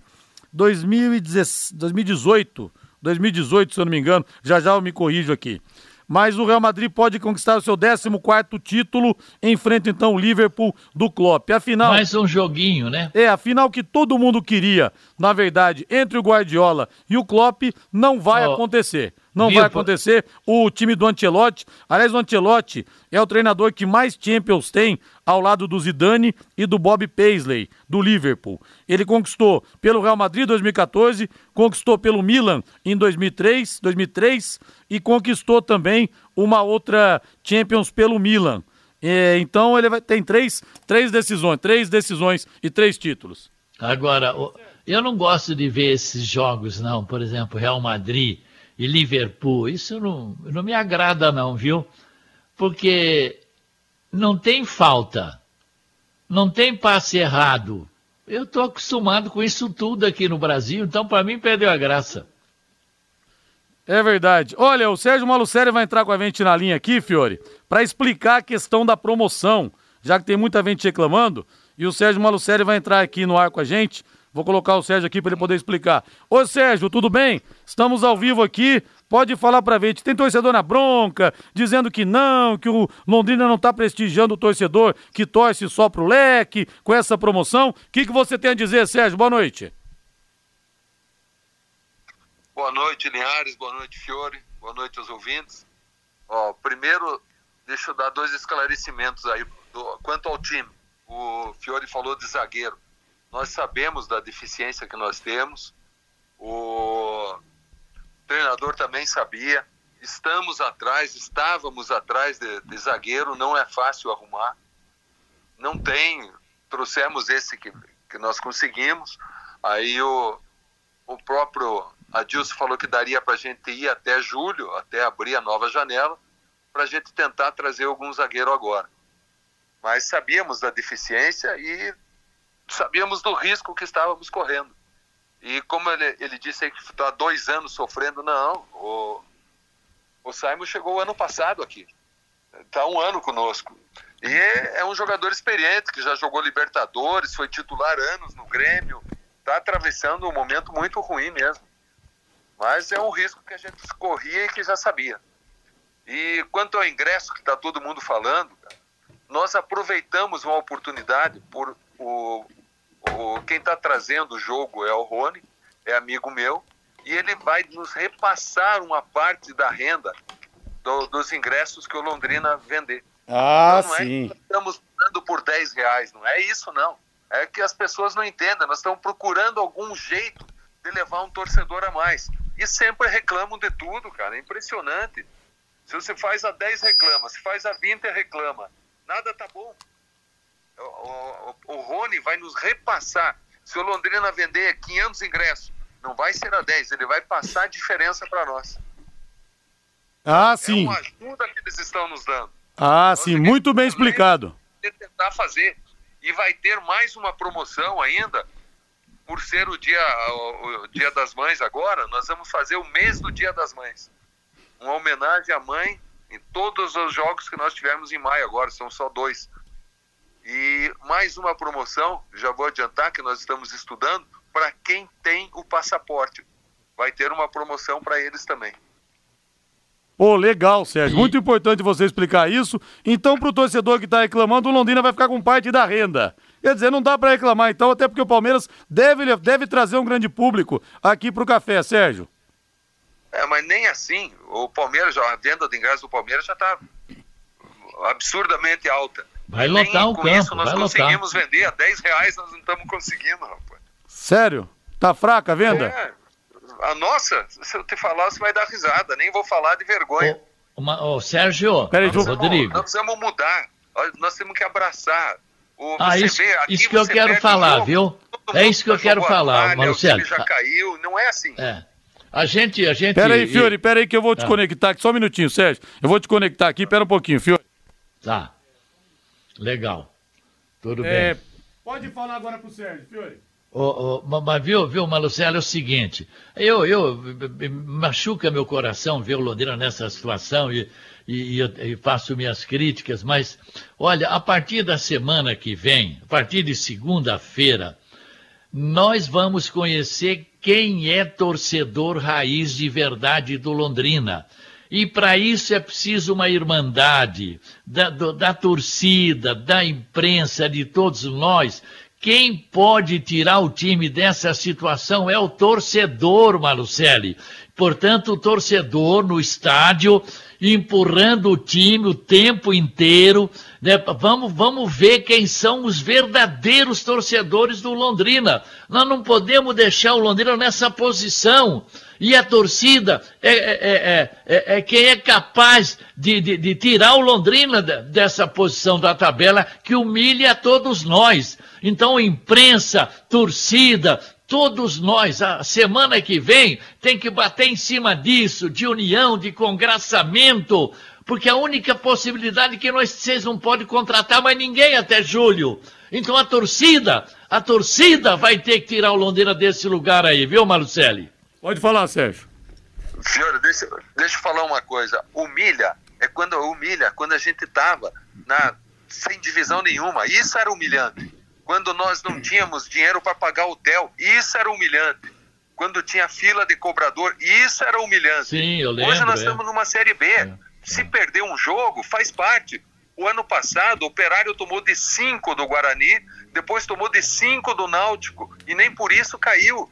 2018, 2018, se eu não me engano, já já eu me corrijo aqui. mas o Real Madrid pode conquistar o seu 14 título, enfrenta então o Liverpool do Klopp. Afinal, mais um joguinho, né? É, afinal que todo mundo queria, na verdade, entre o Guardiola e o Klopp, não vai oh. acontecer. Não Viu, vai acontecer. O time do Ancelotti, aliás, o Ancelotti é o treinador que mais Champions tem ao lado do Zidane e do Bob Paisley, do Liverpool. Ele conquistou pelo Real Madrid em 2014, conquistou pelo Milan em 2003, 2003 e conquistou também uma outra Champions pelo Milan. É, então ele vai, tem três, três decisões, três decisões e três títulos. Agora, eu não gosto de ver esses jogos, não. Por exemplo, Real Madrid e Liverpool. Isso não, não me agrada, não, viu? Porque não tem falta, não tem passe errado. Eu estou acostumado com isso tudo aqui no Brasil, então para mim perdeu a graça. É verdade. Olha, o Sérgio Malucério vai entrar com a gente na linha aqui, Fiore, para explicar a questão da promoção, já que tem muita gente reclamando, e o Sérgio Malucério vai entrar aqui no ar com a gente Vou colocar o Sérgio aqui para ele poder explicar. Ô Sérgio, tudo bem? Estamos ao vivo aqui. Pode falar para ver. Tem torcedor na bronca, dizendo que não, que o Londrina não está prestigiando o torcedor que torce só pro leque com essa promoção. O que, que você tem a dizer, Sérgio? Boa noite. Boa noite, Linhares. Boa noite, Fiore. Boa noite aos ouvintes. Ó, primeiro, deixa eu dar dois esclarecimentos aí do, quanto ao time. O Fiore falou de zagueiro. Nós sabemos da deficiência que nós temos. O treinador também sabia. Estamos atrás, estávamos atrás de, de zagueiro. Não é fácil arrumar. Não tem. Trouxemos esse que, que nós conseguimos. Aí o, o próprio Adilson falou que daria para a gente ir até julho, até abrir a nova janela, para a gente tentar trazer algum zagueiro agora. Mas sabíamos da deficiência e sabíamos do risco que estávamos correndo. E como ele, ele disse que está dois anos sofrendo, não, o, o Simon chegou ano passado aqui, está um ano conosco. E é, é um jogador experiente, que já jogou Libertadores, foi titular anos no Grêmio, está atravessando um momento muito ruim mesmo. Mas é um risco que a gente corria e que já sabia. E quanto ao ingresso que está todo mundo falando, nós aproveitamos uma oportunidade por o, o quem está trazendo o jogo é o Rony, é amigo meu, e ele vai nos repassar uma parte da renda do, dos ingressos que o Londrina vender. Ah, então, não sim. É que estamos dando por 10 reais, não é isso não. É que as pessoas não entendem, nós estamos procurando algum jeito de levar um torcedor a mais. E sempre reclamam de tudo, cara, é impressionante. Se você faz a 10 reclama, se faz a 20 reclama, nada tá bom o, o, Rony vai nos repassar. Se o Londrina vender 500 ingressos, não vai ser a 10, ele vai passar a diferença para nós. Ah, sim. É uma ajuda que eles estão nos dando. Ah, nós sim, muito bem explicado. Tentar fazer. E vai ter mais uma promoção ainda, por ser o dia, o, o dia das mães agora, nós vamos fazer o mês do dia das mães. Uma homenagem à mãe em todos os jogos que nós tivemos em maio agora, são só dois. E mais uma promoção, já vou adiantar que nós estamos estudando, para quem tem o passaporte. Vai ter uma promoção para eles também. Pô, legal, Sérgio. Muito importante você explicar isso. Então, para o torcedor que está reclamando, o Londrina vai ficar com parte da renda. Quer dizer, não dá para reclamar, então, até porque o Palmeiras deve, deve trazer um grande público aqui para o café, Sérgio. É, mas nem assim. O Palmeiras, a venda de ingresso do Palmeiras já está absurdamente alta. Vai lotar o campo, isso nós vai conseguimos lotar. vender a 10 reais, nós não estamos conseguindo, rapaz. Sério? Tá fraca a venda? É. A nossa, se eu te falar, você vai dar risada, nem vou falar de vergonha. Ô, uma, ô Sérgio, Peraí, nós Rodrigo. Nós precisamos mudar, nós temos que abraçar. O, ah, isso, vê, isso que eu quero falar, jogo, viu? É isso que eu quero falar, Marcelo. já caiu, não é assim. É. A gente, a gente... Peraí, Fiore, peraí que eu vou te ah. conectar aqui, só um minutinho, Sérgio. Eu vou te conectar aqui, pera um pouquinho, Fiore. Tá. Legal. Tudo é, bem. Pode falar agora pro Sérgio, Fiore. Oh, oh, mas viu, viu, Malucelo, é o seguinte, eu, eu machuca meu coração ver o Londrina nessa situação e, e, e, faço minhas críticas, mas olha, a partir da semana que vem, a partir de segunda-feira, nós vamos conhecer quem é torcedor raiz de verdade do Londrina. E para isso é preciso uma irmandade da, do, da torcida, da imprensa, de todos nós. Quem pode tirar o time dessa situação é o torcedor, Malucelli. Portanto, o torcedor no estádio empurrando o time o tempo inteiro. Né? Vamos, vamos ver quem são os verdadeiros torcedores do Londrina. Nós não podemos deixar o Londrina nessa posição. E a torcida é, é, é, é quem é capaz de, de, de, tirar o Londrina dessa posição da tabela que humilha a todos nós. Então, imprensa, torcida, todos nós, a semana que vem, tem que bater em cima disso, de união, de congraçamento, porque a única possibilidade é que nós vocês não podem contratar mais ninguém até julho. Então a torcida, a torcida vai ter que tirar o Londrina desse lugar aí, viu, Marcelo? Pode falar, Sérgio. Senhora, deixa, deixa eu falar uma coisa. Humilha é quando humilha, quando a gente tava na sem divisão nenhuma. Isso era humilhante. Quando nós não tínhamos dinheiro para pagar o hotel, isso era humilhante. Quando tinha fila de cobrador, isso era humilhante. Sim, eu lembro. Hoje nós é. estamos numa série B. É, Se perder um jogo, faz parte. O ano passado, o Operário tomou de 5 do Guarani, depois tomou de 5 do Náutico, e nem por isso caiu.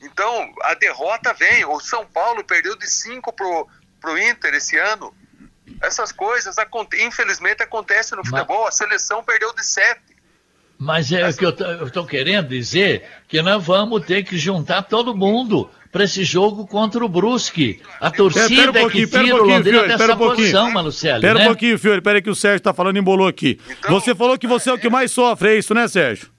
Então, a derrota vem. O São Paulo perdeu de 5 pro, pro Inter esse ano. Essas coisas, infelizmente, acontecem no futebol. A seleção perdeu de 7. Mas é o que eu estou querendo dizer que nós vamos ter que juntar todo mundo para esse jogo contra o Brusque. A torcida um é que tira um o Londrina Fiore, dessa um posição, Malucelli. Pera né? um pouquinho, Fiore, pera aí que o Sérgio está falando embolou aqui. Então, você falou que você é o que mais sofre, é isso, né, Sérgio?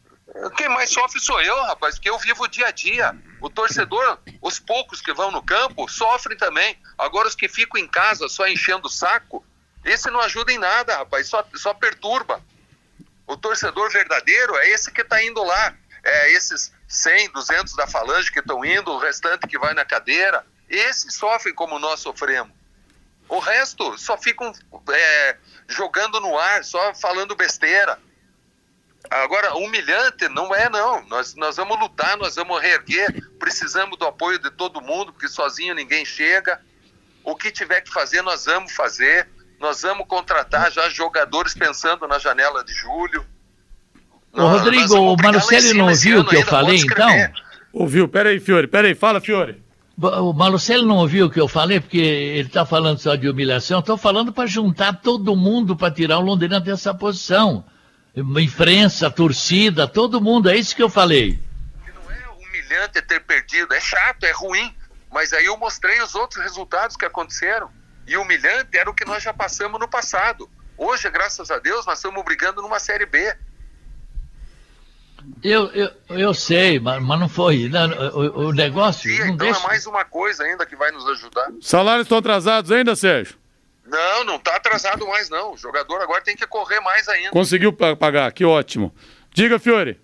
Quem mais sofre sou eu, rapaz, porque eu vivo o dia a dia. O torcedor, os poucos que vão no campo, sofrem também. Agora os que ficam em casa só enchendo o saco, esse não ajuda em nada, rapaz, só, só perturba. O torcedor verdadeiro é esse que está indo lá. É esses 100, 200 da falange que estão indo, o restante que vai na cadeira. Esses sofrem como nós sofremos. O resto só ficam é, jogando no ar, só falando besteira. Agora, humilhante não é, não. Nós, nós vamos lutar, nós vamos reerguer. Precisamos do apoio de todo mundo, porque sozinho ninguém chega. O que tiver que fazer, nós vamos fazer. Nós vamos contratar já jogadores pensando na janela de julho. Ô, Rodrigo, o Marcelo não ouviu o que eu falei, então? Ouviu, peraí, Fiore, peraí, fala, Fiore. O Marcelo não ouviu o que eu falei, porque ele está falando só de humilhação. Estou falando para juntar todo mundo para tirar o Londrina dessa posição imprensa, torcida, todo mundo, é isso que eu falei. Não é humilhante ter perdido, é chato, é ruim, mas aí eu mostrei os outros resultados que aconteceram. E humilhante era o que nós já passamos no passado. Hoje, graças a Deus, nós estamos brigando numa Série B. Eu, eu, eu sei, mas, mas não foi. Não, o, o, negócio. Sim, então deixa... é mais uma coisa ainda que vai nos ajudar. Salários estão atrasados ainda, Sérgio? Não, não está atrasado mais não. O jogador agora tem que correr mais ainda. Conseguiu pagar, que ótimo. Diga, Fiore.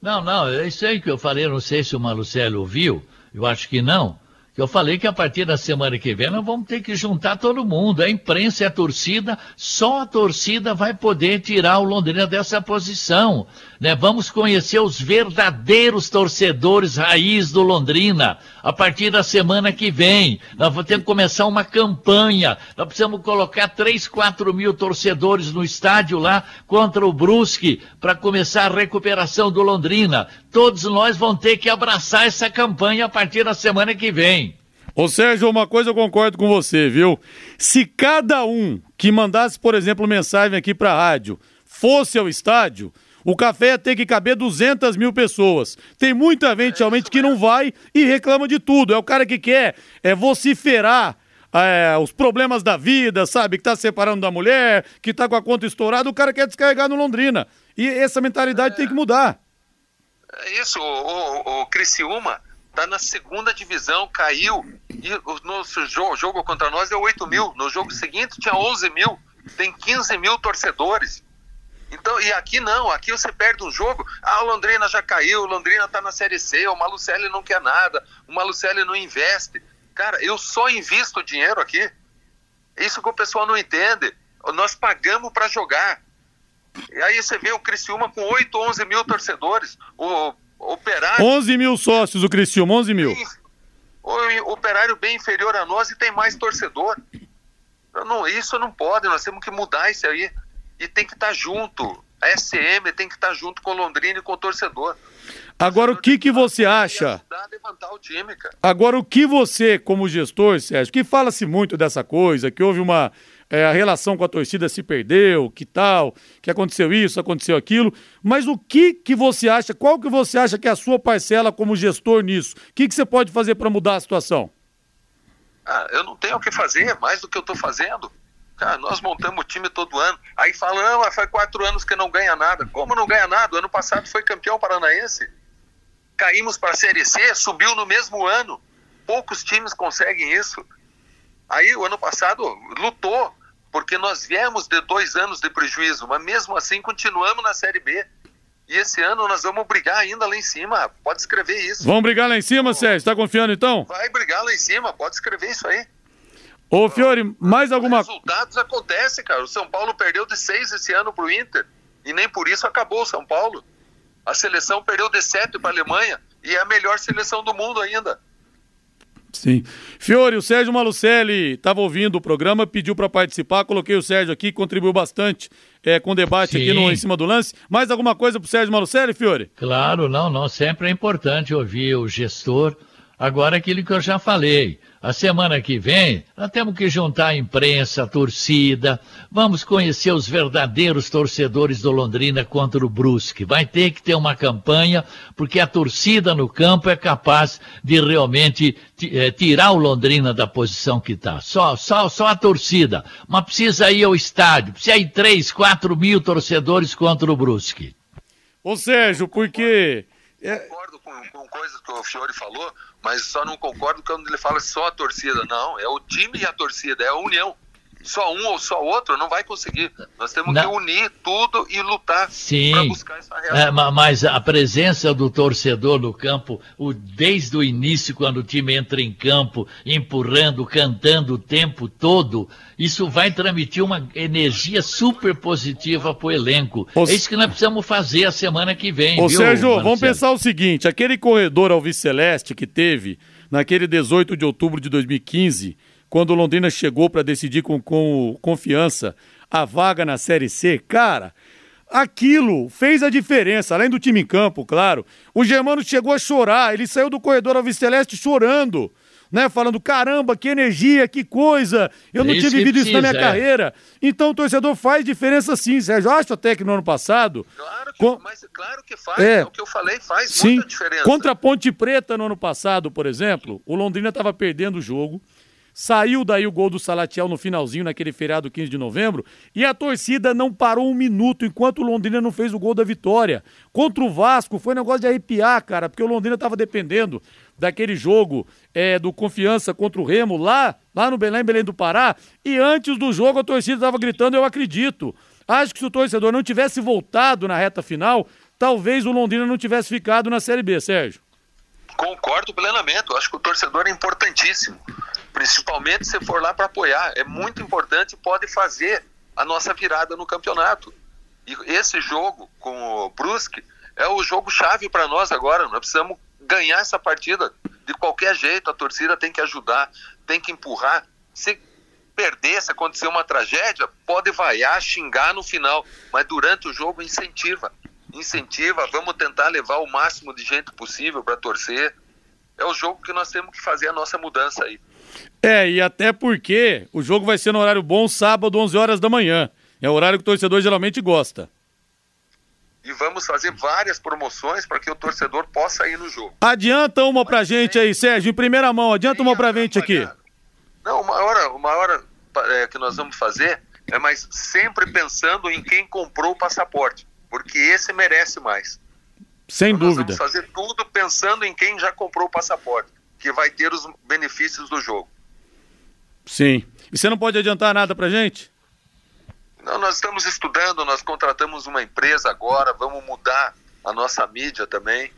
Não, não, é isso aí que eu falei, não sei se o Malucelli ouviu, eu acho que não. Eu falei que a partir da semana que vem nós vamos ter que juntar todo mundo, a imprensa e a torcida, só a torcida vai poder tirar o Londrina dessa posição. Né? Vamos conhecer os verdadeiros torcedores raiz do Londrina a partir da semana que vem. Nós vamos ter que começar uma campanha. Nós precisamos colocar 3, 4 mil torcedores no estádio lá contra o Brusque para começar a recuperação do Londrina. Todos nós vamos ter que abraçar essa campanha a partir da semana que vem. Ô Sérgio, uma coisa eu concordo com você, viu? Se cada um que mandasse, por exemplo, mensagem aqui para a rádio fosse ao estádio, o café ia ter que caber 200 mil pessoas. Tem muita gente realmente que não vai e reclama de tudo. É o cara que quer é vociferar é, os problemas da vida, sabe? Que tá separando da mulher, que tá com a conta estourada, o cara quer descarregar no Londrina. E essa mentalidade é. tem que mudar. É isso, o, o, o Criciúma tá na segunda divisão, caiu. E o nosso jogo, jogo contra nós é 8 mil. No jogo seguinte tinha 11 mil. Tem 15 mil torcedores. Então, e aqui não, aqui você perde um jogo, ah, Londrina já caiu, Londrina tá na Série C, o Malucelli não quer nada, o Malucelli não investe. Cara, eu só invisto dinheiro aqui. Isso que o pessoal não entende. Nós pagamos para jogar. E aí você vê o Criciúma com 8, 11 mil torcedores. O Operário... 11 mil sócios o Criciúma, 11 mil. o Operário bem inferior a nós e tem mais torcedor. Não, isso não pode, nós temos que mudar isso aí. E tem que estar tá junto. A SM tem que estar tá junto com o Londrina e com o torcedor. Agora o que que você acha? Agora o que você, como gestor, Sérgio, que fala-se muito dessa coisa, que houve uma é, a relação com a torcida se perdeu, que tal, que aconteceu isso, aconteceu aquilo, mas o que que você acha, qual que você acha que é a sua parcela como gestor nisso? O que que você pode fazer para mudar a situação? Ah, eu não tenho o que fazer, mais do que eu estou fazendo. Cara, nós montamos o time todo ano. Aí falam, não, mas faz quatro anos que não ganha nada. Como não ganha nada? Ano passado foi campeão paranaense. Caímos para a Série C, subiu no mesmo ano. Poucos times conseguem isso. Aí o ano passado lutou, porque nós viemos de dois anos de prejuízo, mas mesmo assim continuamos na Série B. E esse ano nós vamos brigar ainda lá em cima. Pode escrever isso. Vamos brigar lá em cima, Sérgio? Está confiando então? Vai brigar lá em cima, pode escrever isso aí. Ô, Fiore, mais alguma coisa? resultados acontecem, cara. O São Paulo perdeu de seis esse ano pro Inter. E nem por isso acabou o São Paulo. A seleção perdeu de sete para a Alemanha. E é a melhor seleção do mundo ainda. Sim. Fiore, o Sérgio Malucelli estava ouvindo o programa, pediu para participar, coloquei o Sérgio aqui, contribuiu bastante é, com o debate Sim. aqui no Em Cima do Lance. Mais alguma coisa para o Sérgio Malucelli, Fiore? Claro, não, não. Sempre é importante ouvir o gestor. Agora, aquilo que eu já falei. A semana que vem, nós temos que juntar a imprensa, a torcida, vamos conhecer os verdadeiros torcedores do Londrina contra o Brusque. Vai ter que ter uma campanha, porque a torcida no campo é capaz de realmente é, tirar o Londrina da posição que está. Só, só, só a torcida. Mas precisa ir ao estádio, precisa ir 3, 4 mil torcedores contra o Brusque. Ô Sérgio, porque... É... Com coisas que o Fiore falou, mas só não concordo quando ele fala só a torcida. Não, é o time e a torcida, é a união. Só um ou só outro não vai conseguir. Nós temos não. que unir tudo e lutar para buscar essa reação. É, mas a presença do torcedor no campo, o, desde o início, quando o time entra em campo, empurrando, cantando o tempo todo, isso vai transmitir uma energia super positiva para o elenco. Ô, é isso que nós precisamos fazer a semana que vem. Ô, viu, Sérgio, Marcelo? vamos pensar o seguinte: aquele corredor ao Celeste que teve naquele 18 de outubro de 2015, quando o Londrina chegou para decidir com, com confiança a vaga na Série C, cara. Aquilo fez a diferença, além do time em campo, claro. O Germano chegou a chorar, ele saiu do corredor ao Celeste chorando né? Falando, caramba, que energia, que coisa, eu não tinha vivido isso na minha é. carreira. Então o torcedor faz diferença sim, Sérgio. Eu acho até que no ano passado. Claro que, com... mas, claro que faz, é, é o que eu falei, faz sim. muita diferença. Contra a Ponte Preta no ano passado, por exemplo, o Londrina estava perdendo o jogo. Saiu daí o gol do Salatiel no finalzinho, naquele feriado 15 de novembro, e a torcida não parou um minuto enquanto o Londrina não fez o gol da vitória. Contra o Vasco, foi um negócio de arrepiar, cara, porque o Londrina estava dependendo daquele jogo é, do Confiança contra o Remo lá, lá no Belém, Belém do Pará, e antes do jogo a torcida estava gritando, eu acredito. Acho que se o torcedor não tivesse voltado na reta final, talvez o Londrina não tivesse ficado na Série B, Sérgio. Concordo plenamente, acho que o torcedor é importantíssimo principalmente se for lá para apoiar. É muito importante, pode fazer a nossa virada no campeonato. E esse jogo com o Brusque é o jogo chave para nós agora. Nós precisamos ganhar essa partida de qualquer jeito. A torcida tem que ajudar, tem que empurrar. Se perder, se acontecer uma tragédia, pode vaiar, xingar no final, mas durante o jogo incentiva. Incentiva, vamos tentar levar o máximo de gente possível para torcer. É o jogo que nós temos que fazer a nossa mudança aí. É, e até porque o jogo vai ser no horário bom, sábado, 11 horas da manhã. É o horário que o torcedor geralmente gosta. E vamos fazer várias promoções para que o torcedor possa ir no jogo. Adianta uma pra gente aí, Sérgio, em primeira mão. Adianta uma pra gente aqui. Não, uma hora, uma hora é, que nós vamos fazer é mais sempre pensando em quem comprou o passaporte, porque esse merece mais. Sem então, dúvida. Nós vamos fazer tudo pensando em quem já comprou o passaporte que vai ter os benefícios do jogo. Sim. E você não pode adiantar nada pra gente? Não, nós estamos estudando, nós contratamos uma empresa agora, vamos mudar a nossa mídia também.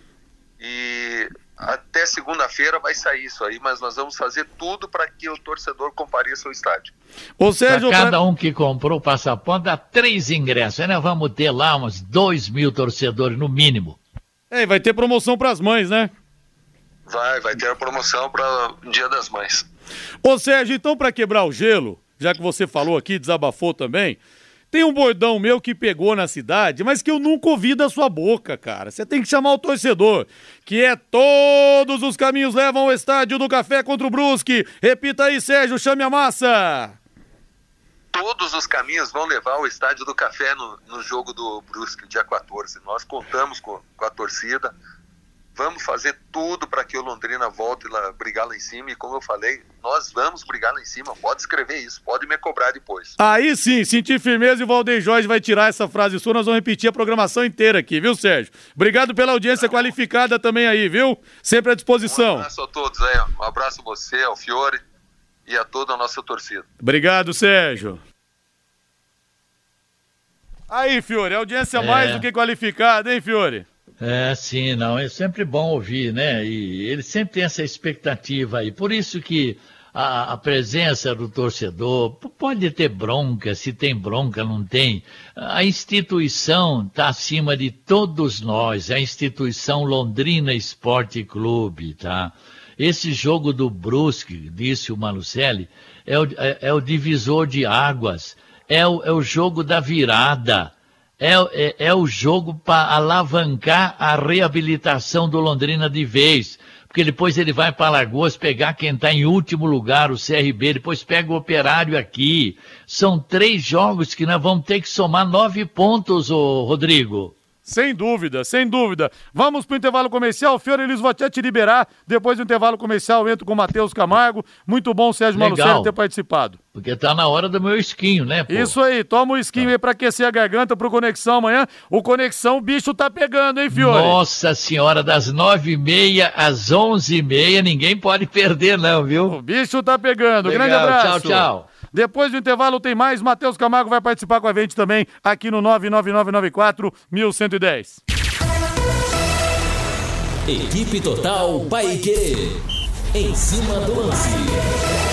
E até segunda-feira vai sair isso aí, mas nós vamos fazer tudo para que o torcedor compareça ao estádio. Ou seja, pra cada um que comprou o passaporte dá três ingressos, né? Vamos ter lá uns dois mil torcedores no mínimo. É, vai ter promoção para as mães, né? Vai, vai ter a promoção para o Dia das Mães. Ô Sérgio, então para quebrar o gelo, já que você falou aqui, desabafou também. Tem um bordão meu que pegou na cidade, mas que eu nunca ouvi da sua boca, cara. Você tem que chamar o torcedor, que é todos os caminhos levam ao estádio do Café contra o Brusque. Repita aí, Sérgio, chame a massa. Todos os caminhos vão levar ao estádio do Café no, no jogo do Brusque, dia 14. Nós contamos com, com a torcida Vamos fazer tudo para que o Londrina volte lá, brigar lá em cima. E como eu falei, nós vamos brigar lá em cima. Pode escrever isso, pode me cobrar depois. Aí sim, sentir firmeza e o Valdeir Jorge vai tirar essa frase sua. Nós vamos repetir a programação inteira aqui, viu, Sérgio? Obrigado pela audiência qualificada também aí, viu? Sempre à disposição. Um abraço a todos aí. Um abraço a você, ao Fiore e a toda a nossa torcida. Obrigado, Sérgio. Aí, Fiore, audiência é. mais do que qualificada, hein, Fiore? É, sim, não, é sempre bom ouvir, né? E ele sempre tem essa expectativa aí. Por isso que a, a, presença do torcedor pode ter bronca, se tem bronca, não tem. A instituição está acima de todos nós, a instituição Londrina Esporte Clube, tá? Esse jogo do Brusque, disse o Malucelli, é o, é, é o divisor de águas, é o, é o jogo da virada é, é, é o jogo para alavancar a reabilitação do Londrina de vez. Porque depois ele vai para Lagoas pegar quem está em último lugar, o CRB, depois pega o Operário aqui. São três jogos que nós vamos ter que somar nove pontos, ô Rodrigo. Sem dúvida, sem dúvida. Vamos para o intervalo comercial. Fiore Elis, vou até te liberar. Depois do intervalo comercial, entro com o Matheus Camargo. Muito bom, Sérgio Malucelli, ter participado. Porque tá na hora do meu esquinho, né, pô? Isso aí, toma o esquinho tá. aí para aquecer a garganta pro Conexão amanhã. O Conexão, o bicho tá pegando, hein, Fiore? Nossa senhora, das nove e meia às onze e meia, ninguém pode perder não, viu? O bicho tá pegando. Legal. Grande abraço. Tchau, tchau. Depois do intervalo tem mais. Matheus Camargo vai participar com a gente também aqui no 99994 1110. Equipe Total Paique. Em cima do lance.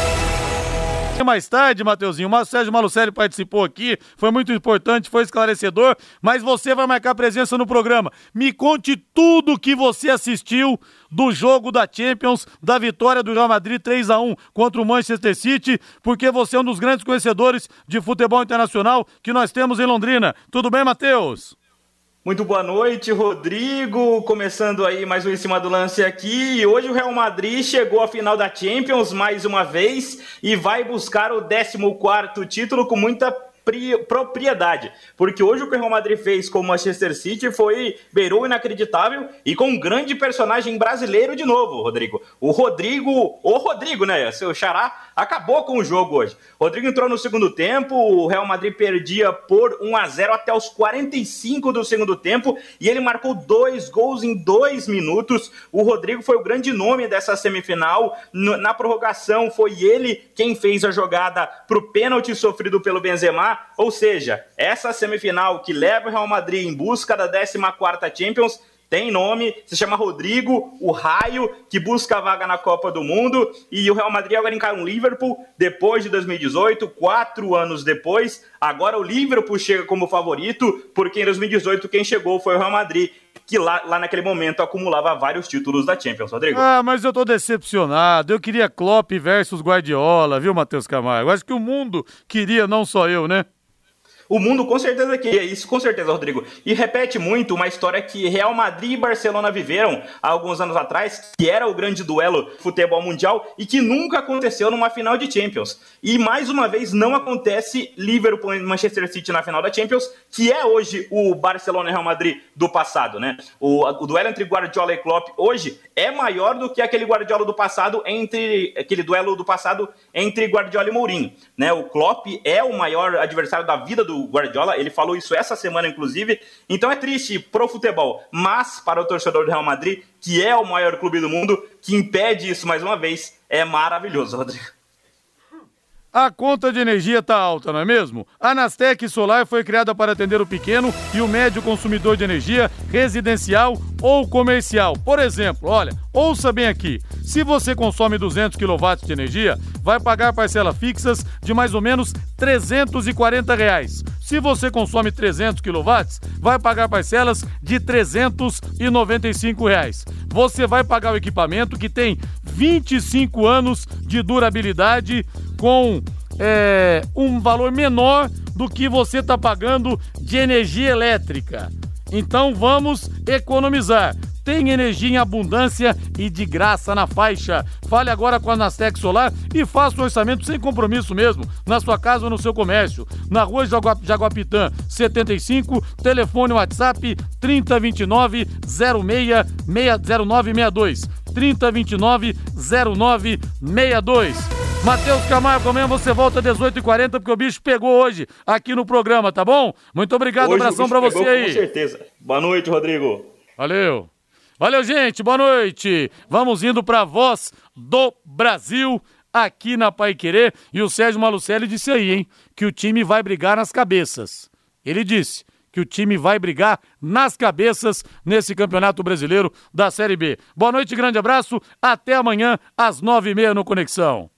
Mais tarde, Mateuzinho, o Sérgio Malucelli participou aqui, foi muito importante, foi esclarecedor, mas você vai marcar presença no programa. Me conte tudo que você assistiu do jogo da Champions, da vitória do Real Madrid 3 a 1 contra o Manchester City, porque você é um dos grandes conhecedores de futebol internacional que nós temos em Londrina. Tudo bem, Matheus? Muito boa noite, Rodrigo. Começando aí mais um em cima do lance aqui. E hoje o Real Madrid chegou à final da Champions mais uma vez e vai buscar o 14 título com muita propriedade. Porque hoje o que o Real Madrid fez com o Manchester City foi beirou inacreditável e com um grande personagem brasileiro de novo, Rodrigo. O Rodrigo, o Rodrigo, né? Seu xará acabou com o jogo hoje. Rodrigo entrou no segundo tempo, o Real Madrid perdia por 1 a 0 até os 45 do segundo tempo e ele marcou dois gols em dois minutos. O Rodrigo foi o grande nome dessa semifinal. Na prorrogação foi ele quem fez a jogada para o pênalti sofrido pelo Benzema ou seja, essa semifinal que leva o Real Madrid em busca da 14ª Champions tem nome, se chama Rodrigo, o Raio, que busca a vaga na Copa do Mundo, e o Real Madrid agora encara um Liverpool depois de 2018, quatro anos depois. Agora o Liverpool chega como favorito, porque em 2018 quem chegou foi o Real Madrid que lá, lá naquele momento acumulava vários títulos da Champions, Rodrigo. Ah, mas eu tô decepcionado. Eu queria Klopp versus Guardiola, viu, Matheus Camargo? Acho que o mundo queria, não só eu, né? O mundo com certeza que é isso, com certeza, Rodrigo. E repete muito uma história que Real Madrid e Barcelona viveram há alguns anos atrás, que era o grande duelo futebol mundial e que nunca aconteceu numa final de Champions. E mais uma vez não acontece Liverpool e Manchester City na final da Champions, que é hoje o Barcelona e Real Madrid do passado, né? O, o duelo entre Guardiola e Klopp hoje é maior do que aquele Guardiola do passado entre aquele duelo do passado entre Guardiola e Mourinho, né? O Klopp é o maior adversário da vida do Guardiola, ele falou isso essa semana, inclusive. Então é triste pro futebol, mas para o torcedor do Real Madrid, que é o maior clube do mundo, que impede isso mais uma vez, é maravilhoso, Rodrigo. A conta de energia está alta, não é mesmo? A Nastec Solar foi criada para atender o pequeno e o médio consumidor de energia residencial ou comercial. Por exemplo, olha, ouça bem aqui. Se você consome 200 kW de energia, vai pagar parcelas fixas de mais ou menos 340 reais. Se você consome 300 kW, vai pagar parcelas de 395 reais. Você vai pagar o equipamento que tem 25 anos de durabilidade com é, um valor menor do que você está pagando de energia elétrica. Então vamos economizar. Tem energia em abundância e de graça na faixa. Fale agora com a Nastec Solar e faça o orçamento sem compromisso mesmo, na sua casa ou no seu comércio. Na rua Jaguapitã, 75, telefone WhatsApp 3029 060962. 3029 0962. Matheus Camargo, amanhã você volta às 18h40 porque o bicho pegou hoje aqui no programa, tá bom? Muito obrigado, Hoje abração pra você aí. Com certeza. Boa noite, Rodrigo. Valeu. Valeu, gente. Boa noite. Vamos indo para a voz do Brasil aqui na Pai Querer. E o Sérgio Malucelli disse aí, hein, que o time vai brigar nas cabeças. Ele disse que o time vai brigar nas cabeças nesse Campeonato Brasileiro da Série B. Boa noite, grande abraço. Até amanhã às nove e meia no Conexão.